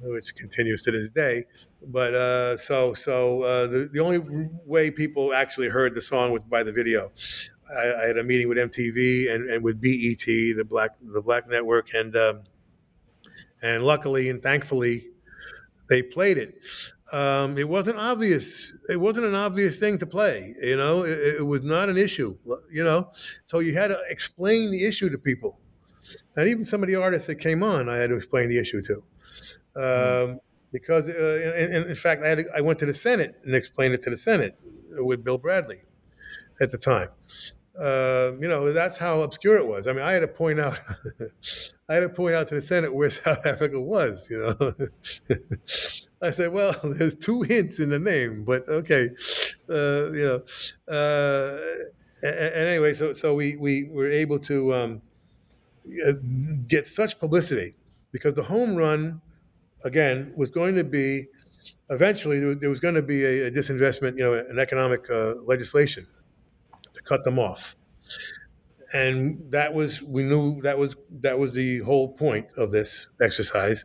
which continues to this day. But uh, so so uh, the the only way people actually heard the song was by the video. I, I had a meeting with MTV and, and with BET, the black the black network, and um, and luckily and thankfully they played it um, it wasn't obvious. It wasn't an obvious thing to play. You know, it, it, was not an issue. You know, so you had to explain the issue to people, and even some of the artists that came on, I had to explain the issue to, um, because uh, in, in, fact, I, had to, I went to the Senate and explained it to the Senate with Bill Bradley at the time. uh, you know, that's how obscure it was. I mean, I had to point out, I had to point out to the Senate where South Africa was. You know, I said, well, there's two hints in the name, but okay, uh, you know. Uh, and anyway, so so we we were able to um, uh, get such publicity because the home run, again, was going to be eventually there was, going to be a, disinvestment, you know, an economic uh, legislation to cut them off. And that was we knew that was that was the whole point of this exercise,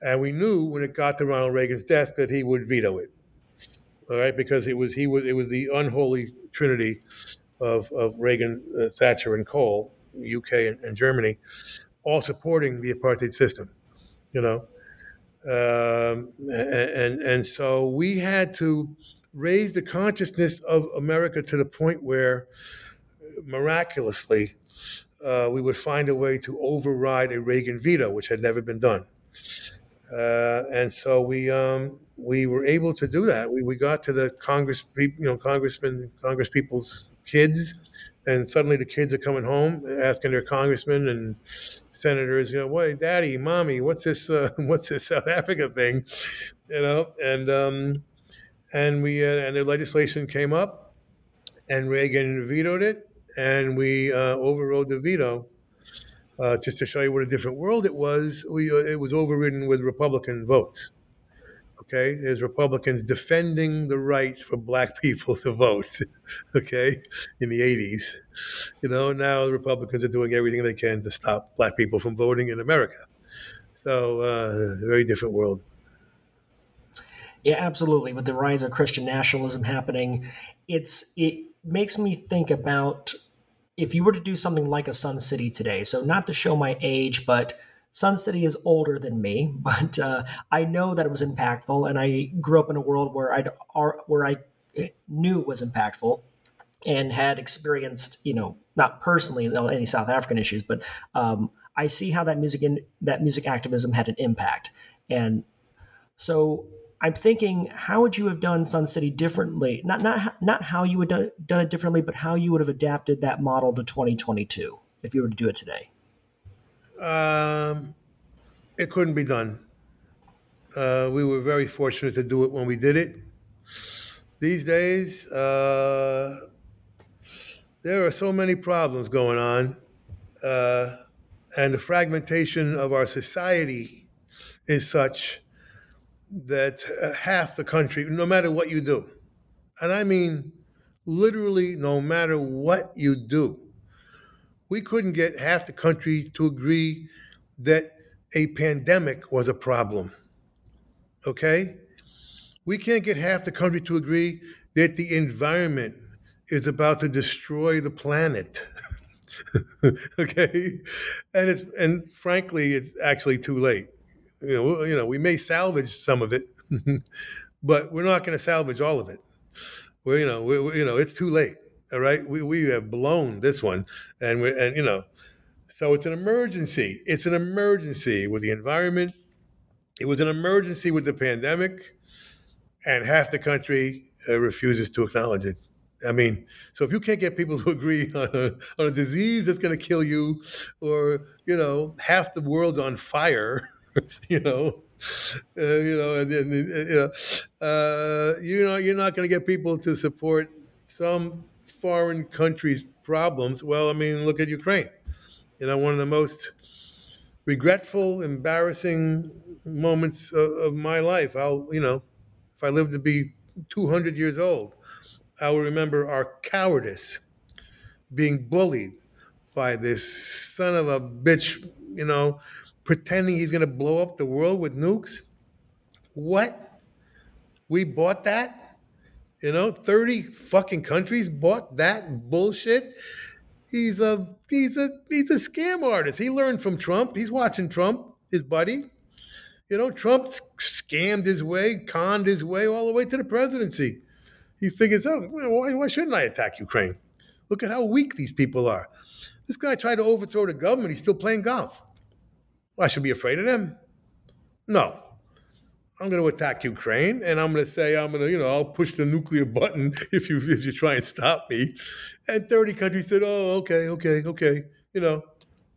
and we knew when it got to Ronald Reagan's desk that he would veto it. All right, because it was he was it was the unholy trinity of of Reagan, uh, Thatcher, and Kohl, UK and, and Germany, all supporting the apartheid system. You know, um, and and so we had to raise the consciousness of America to the point where, miraculously, uh, we would find a way to override a Reagan veto, which had never been done. Uh, and so we um, we were able to do that. We, we got to the Congress, you know, congressmen, Congress people's kids, and suddenly the kids are coming home asking their congressmen and senators, you know, daddy, mommy, what's this, uh, what's this South Africa thing, you know, and um, and we uh, and the legislation came up, and Reagan vetoed it, and we uh, overrode the veto. Uh, just to show you what a different world it was, we uh, it was overridden with Republican votes. Okay, there's Republicans defending the right for black people to vote. okay, in the 80s. You know, now the Republicans are doing everything they can to stop black people from voting in America. So, uh, a very different world. Yeah, absolutely. With the rise of Christian nationalism happening, it's it makes me think about if you were to do something like a Sun City today. So, not to show my age, but Sun City is older than me, but uh, I know that it was impactful, and I grew up in a world where I where I knew it was impactful, and had experienced, you know, not personally any South African issues, but um, I see how that music in, that music activism had an impact, and so I'm thinking, how would you have done Sun City differently? Not not not how you would done, done it differently, but how you would have adapted that model to 2022 if you were to do it today. Um, it couldn't be done. Uh, we were very fortunate to do it when we did it. These days, uh, there are so many problems going on, uh, and the fragmentation of our society is such that uh, half the country, no matter what you do, and I mean literally no matter what you do, we couldn't get half the country to agree that a pandemic was a problem. Okay? We can't get half the country to agree that the environment is about to destroy the planet. okay? And it's and frankly it's actually too late. You know, you know, we may salvage some of it, but we're not going to salvage all of it. We're, you know, we, you know, it's too late. All right, we, we have blown this one, and we and you know, so it's an emergency. It's an emergency with the environment. It was an emergency with the pandemic, and half the country uh, refuses to acknowledge it. I mean, so if you can't get people to agree on a, on a disease that's going to kill you, or you know, half the world's on fire, you know, uh, you know, and then uh, you know, uh, you know, you're not going to get people to support some foreign countries' problems, well, I mean, look at Ukraine. You know, one of the most regretful, embarrassing moments of, of my life. I'll, you know, if I live to be 200 years old, I will remember our cowardice being bullied by this son of a bitch, you know, pretending he's going to blow up the world with nukes. What? We bought that? You know, 30 fucking countries bought that bullshit. He's a he's a he's a scam artist. He learned from Trump. He's watching Trump, his buddy. You know, Trump scammed his way, conned his way all the way to the presidency. He figures out, well, why, why shouldn't I attack Ukraine? Look at how weak these people are. This guy tried to overthrow the government. He's still playing golf. I should be afraid of them. No. I'm going to attack Ukraine, and I'm going to say I'm going to, you know, I'll push the nuclear button if you if you try and stop me. And 30 countries said, "Oh, okay, okay, okay." You know,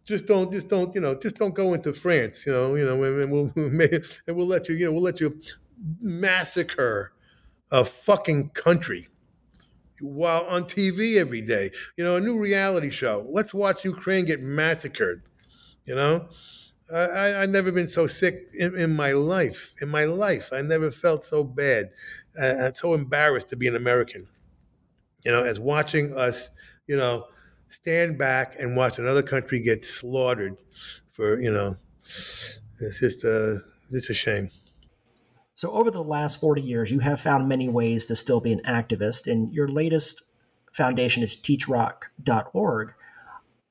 just don't, just don't, you know, just don't go into France. You know, you know, and we'll and we'll let you, you know, we'll let you massacre a fucking country while on TV every day. You know, a new reality show. Let's watch Ukraine get massacred. You know, I, I never been so sick in, in, my life. In my life, I never felt so bad, uh, so embarrassed to be an American. You know, as watching us, you know, stand back and watch another country get slaughtered for, you know, it's just a, it's a shame. So, over the last 40 years, you have found many ways to still be an activist, and your latest foundation is teachrock.org.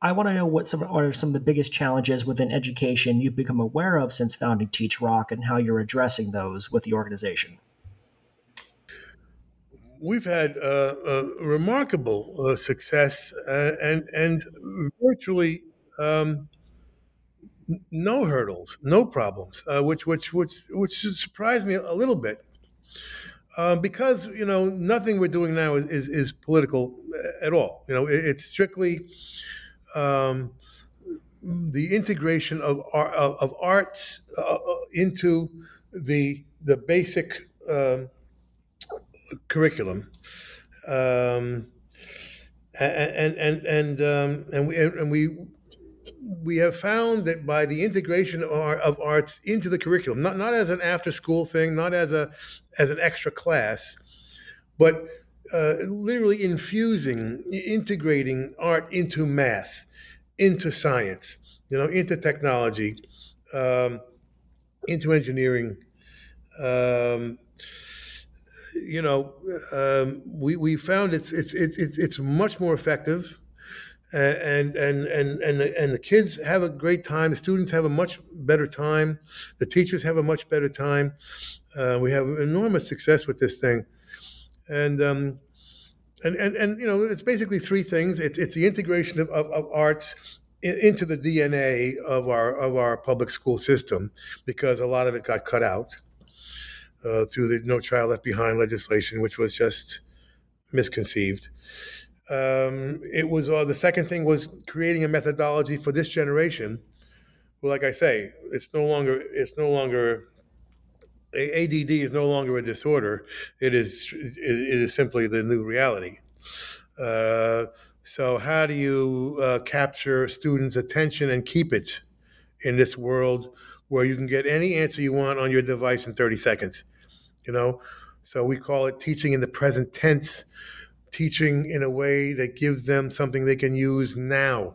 I want to know what some are some of the biggest challenges within education you've become aware of since founding Teach Rock and how you're addressing those with the organization. We've had uh, uh, remarkable uh, success uh, and and virtually um, no hurdles, no problems, uh, which which which which surprised me a little bit. Uh, because you know nothing we're doing now is, is, is political at all. You know, it, it's strictly um, the integration of of, of arts uh, uh, into the the basic um, curriculum, um, and and and um, and we and we we have found that by the integration of arts into the curriculum, not not as an after school thing, not as a as an extra class, but uh, literally infusing, integrating art into math, into science, you know, into technology, um, into engineering. Um, you know, um, we, we found it's, it's, it's, it's much more effective. and and and and the, and the kids have a great time. The students have a much better time. The teachers have a much better time. Uh, we have enormous success with this thing, and um, and, and and you know it's basically three things. It's it's the integration of, of, of arts into the DNA of our of our public school system because a lot of it got cut out uh, through the No Child Left Behind legislation, which was just misconceived. Um, it was uh, the second thing was creating a methodology for this generation. Well, like I say, it's no longer it's no longer ADD is no longer a disorder. It is it is simply the new reality. Uh, so how do you uh, capture students' attention and keep it in this world where you can get any answer you want on your device in 30 seconds? You know, so we call it teaching in the present tense, teaching in a way that gives them something they can use now,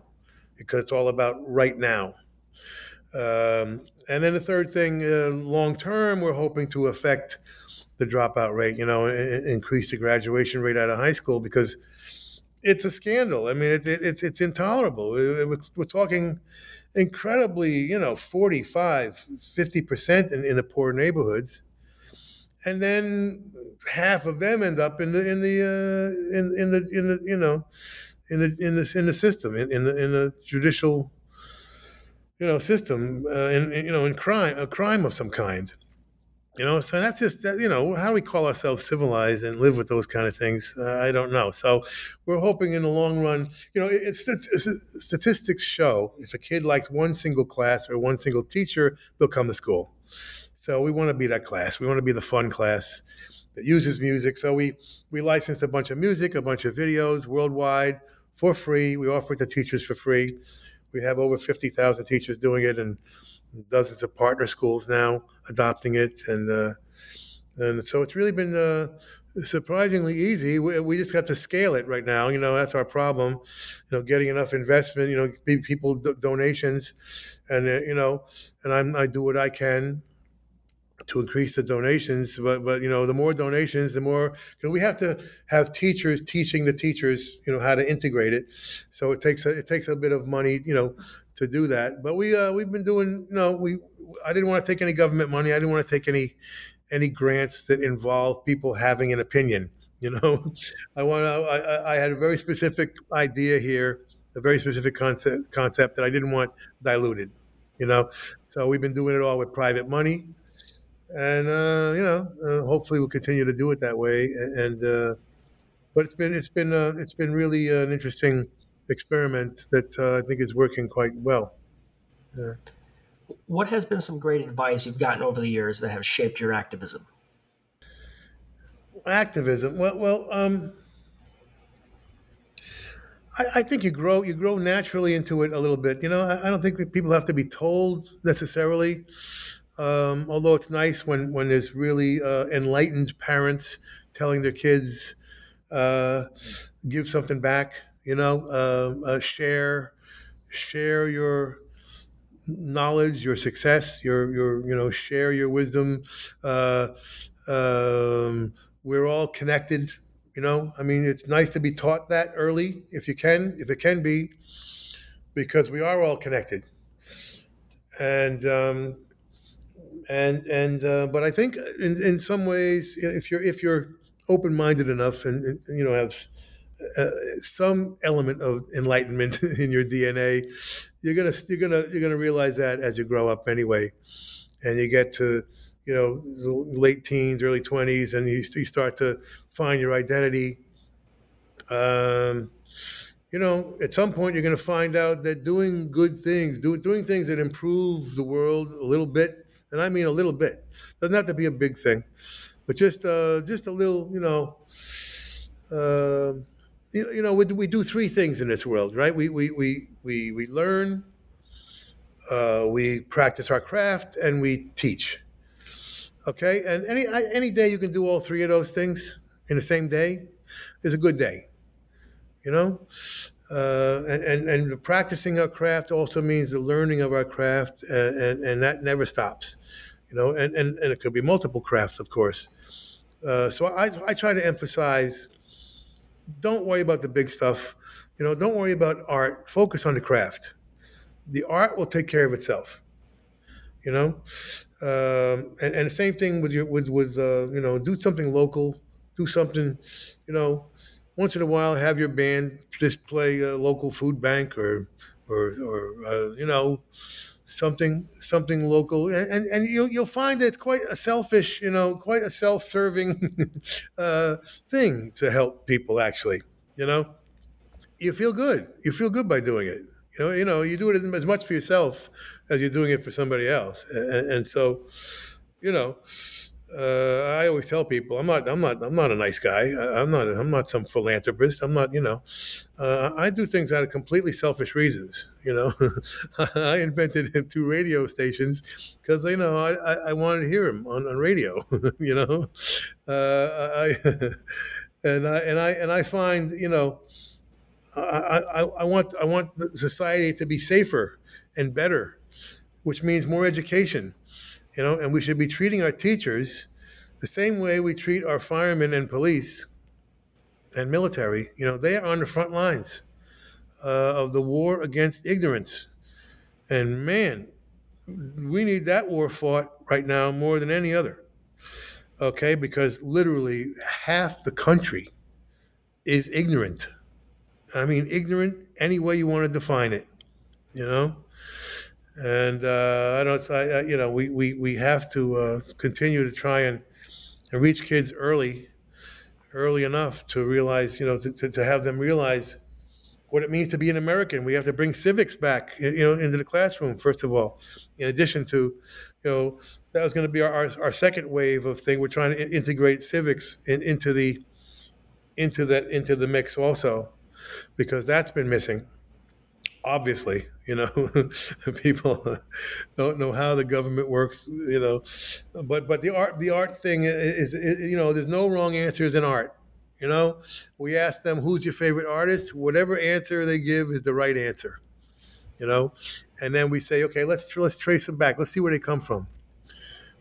because it's all about right now. Um, and then the third thing, uh, long term, we're hoping to affect the dropout rate, you know, increase the graduation rate out of high school because it's a scandal. I mean, it, it, it's it's intolerable. We're, we're, talking incredibly, you know, 45, 50% in, in the poor neighborhoods. And then half of them end up in the in the uh, in in the in the you know in the in the in the system in, in the in the judicial you know, system, uh, in, in, you know, in crime, a crime of some kind. You know, so that's just you know how do we call ourselves civilized and live with those kind of things? Uh, I don't know. So we're hoping in the long run, you know, it's, it's, statistics show if a kid likes one single class or one single teacher, they'll come to school. So we want to be that class. We want to be the fun class that uses music. So we we licensed a bunch of music, a bunch of videos worldwide for free. We offer it to teachers for free. We have over 50,000 teachers doing it and dozens of partner schools now adopting it. And, uh, and so it's really been uh, surprisingly easy. We, we, just got to scale it right now. You know, that's our problem. You know, getting enough investment, you know, people donations and, uh, you know, and I'm, I do what I can to increase the donations. But but you know, the more donations, the more because we have to have teachers teaching the teachers, you know, how to integrate it. So it takes a, it takes a bit of money, you know, to do that. But we uh, we've been doing, you know, we I didn't want to take any government money. I didn't want to take any any grants that involve people having an opinion. You know, I want to. I, I had a very specific idea here, a very specific concept concept that I didn't want diluted. You know, so we've been doing it all with private money and uh, you know, uh, hopefully we'll continue to do it that way. And uh, but it's been it's been uh, it's been really an interesting experiment that uh, I think is working quite well. Yeah. What has been some great advice you've gotten over the years that have shaped your activism? Activism. Well, well, um, I, I, think you grow you grow naturally into it a little bit. You know, I, I don't think that people have to be told necessarily. Um, although it's nice when when there's really uh, enlightened parents telling their kids, uh, give something back. You know, uh, uh share share your knowledge, your success, your your you know share your wisdom. Uh, um, we're all connected. You know, I mean, it's nice to be taught that early, if you can, if it can be, because we are all connected. And um, and and uh, but I think in, in some ways, if you're if you're open minded enough and, and, you know have uh, some element of enlightenment in your DNA, you're gonna you're gonna you're gonna realize that as you grow up anyway, and you get to you know late teens, early twenties, and you, you start to find your identity. Um, you know, at some point you're going to find out that doing good things, do, doing things that improve the world a little bit, and I mean a little bit, doesn't have to be a big thing, but just uh, just a little, you know. Uh, you, you know, we, we do three things in this world, right? We, we, we, we, we learn, uh, we practice our craft, and we teach. Okay, and any any day you can do all three of those things in the same day is a good day. You know, uh, and, and, and practicing our craft also means the learning of our craft, and, and, and that never stops. You know, and, and, and it could be multiple crafts, of course. Uh, so I, I try to emphasize don't worry about the big stuff. You know, don't worry about art. Focus on the craft. The art will take care of itself. You know, um, and, and the same thing with your with with uh, you know, do something local. Do something, you know, once in a while have your band just play a local food bank or or or uh, you know something something local. And, and, you'll, you'll find that it's quite a selfish you know quite a self-serving uh, thing to help people actually you know? You feel good. You feel good by doing it. You know you know you do it as much for yourself as you're doing it for somebody else. And, and so you know uh, I always tell people I'm not I'm not I'm not a nice guy. I'm not I'm not some philanthropist. I'm not you know. Uh, I do things out of completely selfish reasons. You know, I invented two radio stations because you know I, I, I, wanted to hear them on, on radio. you know, uh, I and I and I and I find you know I, I, I want I want society to be safer and better, which means more education you know, and we should be treating our teachers the same way we treat our firemen and police and military. You know, they are on the front lines uh, of the war against ignorance. And man, we need that war fought right now more than any other. Okay, because literally half the country is ignorant. I mean, ignorant any way you want to define it, you know? And uh, I don't, I, you know, we, we, we have to uh, continue to try and, and reach kids early, early enough to realize, you know, to, to, to, have them realize what it means to be an American. We have to bring civics back, you know, into the classroom first of all. In addition to, you know, that was going to be our, our, our second wave of thing. We're trying to integrate civics in, into the into that into the mix also, because that's been missing obviously you know people don't know how the government works you know but but the art the art thing is, is, you know there's no wrong answers in art you know? We ask them who's your favorite artist? Whatever answer they give is the right answer you know? And then we say okay let's let's trace them back. Let's see where they come from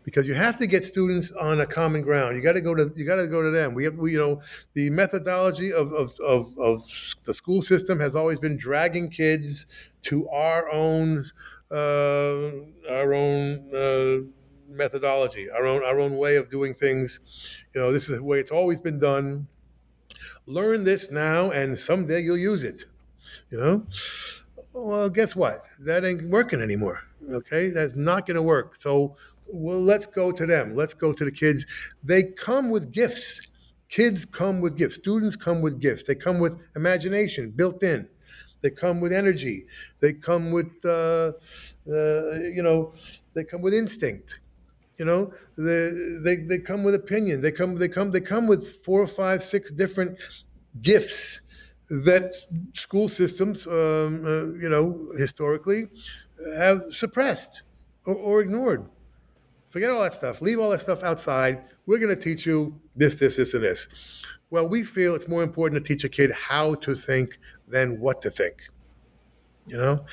because you have to get students on a common ground. You got to go to you got to go to them. We have we, you know the methodology of, of of of the school system has always been dragging kids to our own uh, our own uh, methodology, our own our own way of doing things. You know, this is the way it's always been done. Learn this now, and someday you'll use it. You know. Well, guess what? That ain't working anymore. Okay, that's not going to work. So well, let's go to them. Let's go to the kids. They come with gifts. Kids come with gifts. Students come with gifts. They come with imagination built in. They come with energy. They come with, uh, uh, you know, they come with instinct. You know, they, they they come with opinion. They come they come they come with four or five six different gifts that school systems, um, uh, you know, historically have suppressed or, or ignored. Forget all that stuff. Leave all that stuff outside. We're going to teach you this, this, this, and this. Well, we feel it's more important to teach a kid how to think than what to think. You know,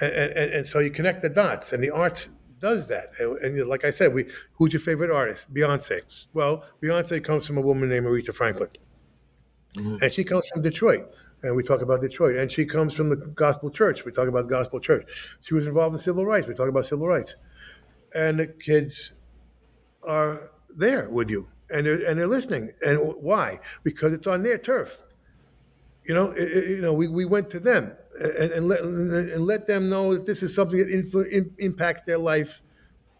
and, and, and so you connect the dots, and the arts does that. And, and, like I said, we who's your favorite artist? Beyonce. Well, Beyonce comes from a woman named Aretha Franklin, mm-hmm. and she comes from Detroit. And we talk about Detroit, and she comes from the gospel church. We talk about the gospel church. She was involved in civil rights. We talk about civil rights, and the kids are there with you, and they're and they're listening. And why? Because it's on their turf. You know, it, you know, we, we went to them and, and, let, and let them know that this is something that influ- in, impacts their life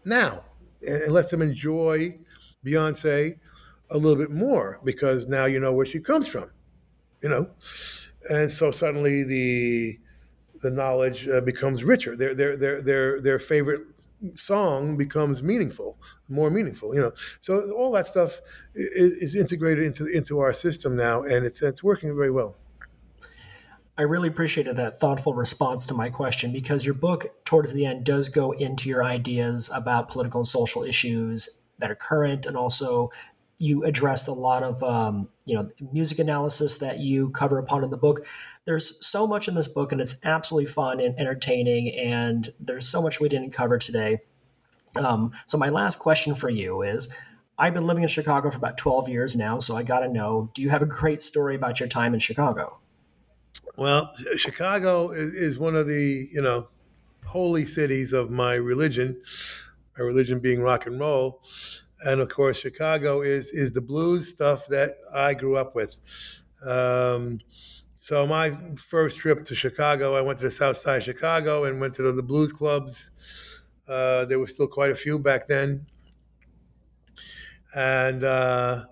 now and, and let them enjoy Beyonce a little bit more because now you know where she comes from, you know, and so suddenly the the knowledge uh, becomes richer. Their their their their their favorite song becomes meaningful, more meaningful. You know, so all that stuff is, is integrated into into our system now, and it's it's working very well. I really appreciated that thoughtful response to my question because your book, towards the end, does go into your ideas about political and social issues that are current, and also you addressed a lot of um, you know music analysis that you cover upon in the book. There's so much in this book, and it's absolutely fun and entertaining, and there's so much we didn't cover today. Um, so my last question for you is. I've been living in Chicago for about 12 years now, so I got to know do you have a great story about your time in Chicago? Well, Chicago is, one of the you know holy cities of my religion. My religion being rock and roll, and of course, Chicago is is the blues stuff that I grew up with. Um, so my first trip to Chicago, I went to the South Side of Chicago and went to the, the blues clubs. Uh, there were still quite a few back then, and. Uh,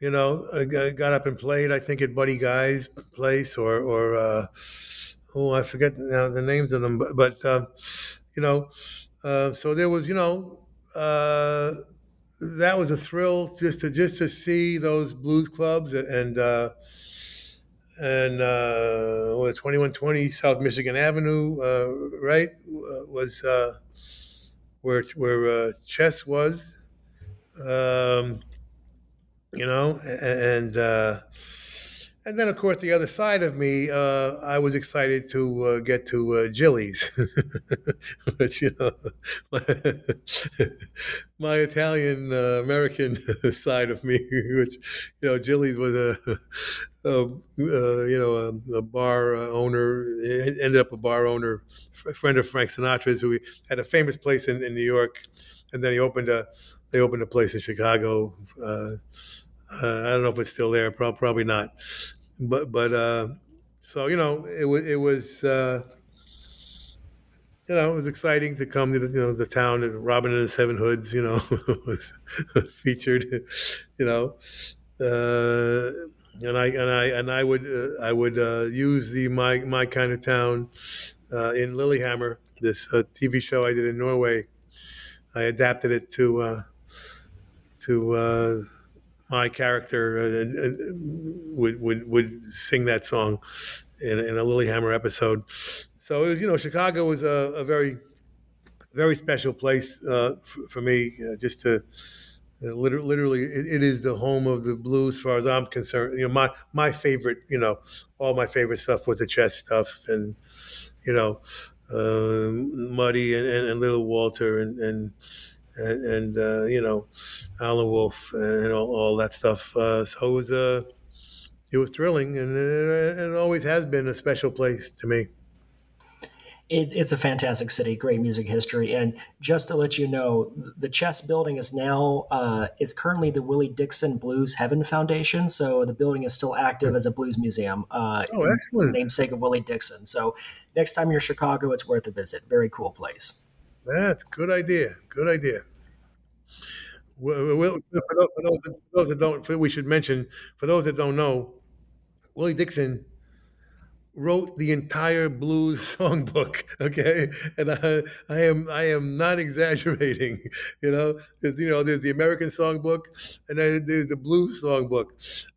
you know, I got up and played. I think at Buddy Guy's place, or or uh, oh, I forget now the names of them, but, but uh, you know, uh, so there was, you know, uh, that was a thrill just to just to see those blues clubs and uh, and uh, what, 2120 South Michigan Avenue, uh, right, was where where Chess was. Um, you know, and uh, and then of course the other side of me, uh, I was excited to uh, get to uh, which you know, my, my Italian uh, American side of me, which you know, Jilly's was a, a uh, you know a, a bar owner, it ended up a bar owner, a friend of Frank Sinatra's, who had a famous place in, in New York, and then he opened a they opened a place in Chicago. Uh, uh, I don't know if it's still there. Probably not. But but uh, so you know, it was it was uh, you know it was exciting to come to the, you know the town and Robin and the Seven Hoods. You know was featured. You know. Uh, and I and I and I would uh, I would uh, use the my my kind of town in Lilyhammer, this TV show I did in Norway. I adapted it to to my character uh, uh, would would would sing that song in, in a Lilyhammer episode. So it was, you know, Chicago was a, a very very special place uh, for, for, me, uh, just to. Uh, literally, literally it, it is the home of the blues, as far as I'm concerned. You know, my my favorite, you know, all my favorite stuff was the Chess stuff, and you know, uh, Muddy and, and, and, Little Walter, and, and and, and uh, you know, Howlin' Wolf and all, all that stuff. Uh, so it was uh, it was thrilling, and it, it, always has been a special place to me. It's, it's a fantastic city, great music history, and just to let you know, the Chess Building is now uh, it's currently the Willie Dixon Blues Heaven Foundation. So the building is still active as a blues museum. Uh, oh, excellent! namesake of Willie Dixon. So next time you're in Chicago, it's worth a visit. Very cool place. That's a good idea. Good idea. For, those, for, those, for those that don't, we should mention for those that don't know, Willie Dixon wrote the entire blues songbook. Okay, and I, I am I am not exaggerating. You know, there's, you know, there's the American songbook, and there's the blues songbook.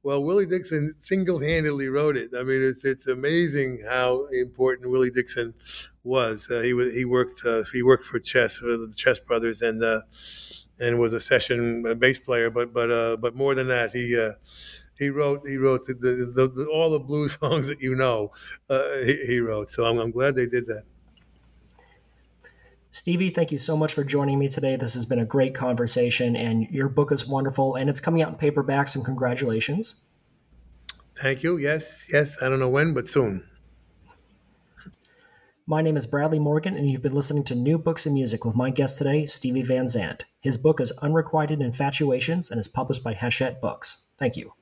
Well, Willie Dixon single-handedly wrote it. I mean, it's it's amazing how important Willie Dixon was. Uh, he was he worked uh, he worked for Chess for the Chess Brothers and. Uh, and was a session bass player, but but uh, but more than that, he uh, he wrote he wrote the, the, the, all the blues songs that you know uh, he, he, wrote. So I'm, I'm glad they did that. Stevie, thank you so much for joining me today. This has been a great conversation, and your book is wonderful, and it's coming out in paperback. Some congratulations. Thank you. Yes, yes. I don't know when, but soon. My name is Bradley Morgan, and you've been listening to New Books in Music with my guest today, Stevie Van Zandt. His book is Unrequited Infatuations and is published by Hachette Books. Thank you.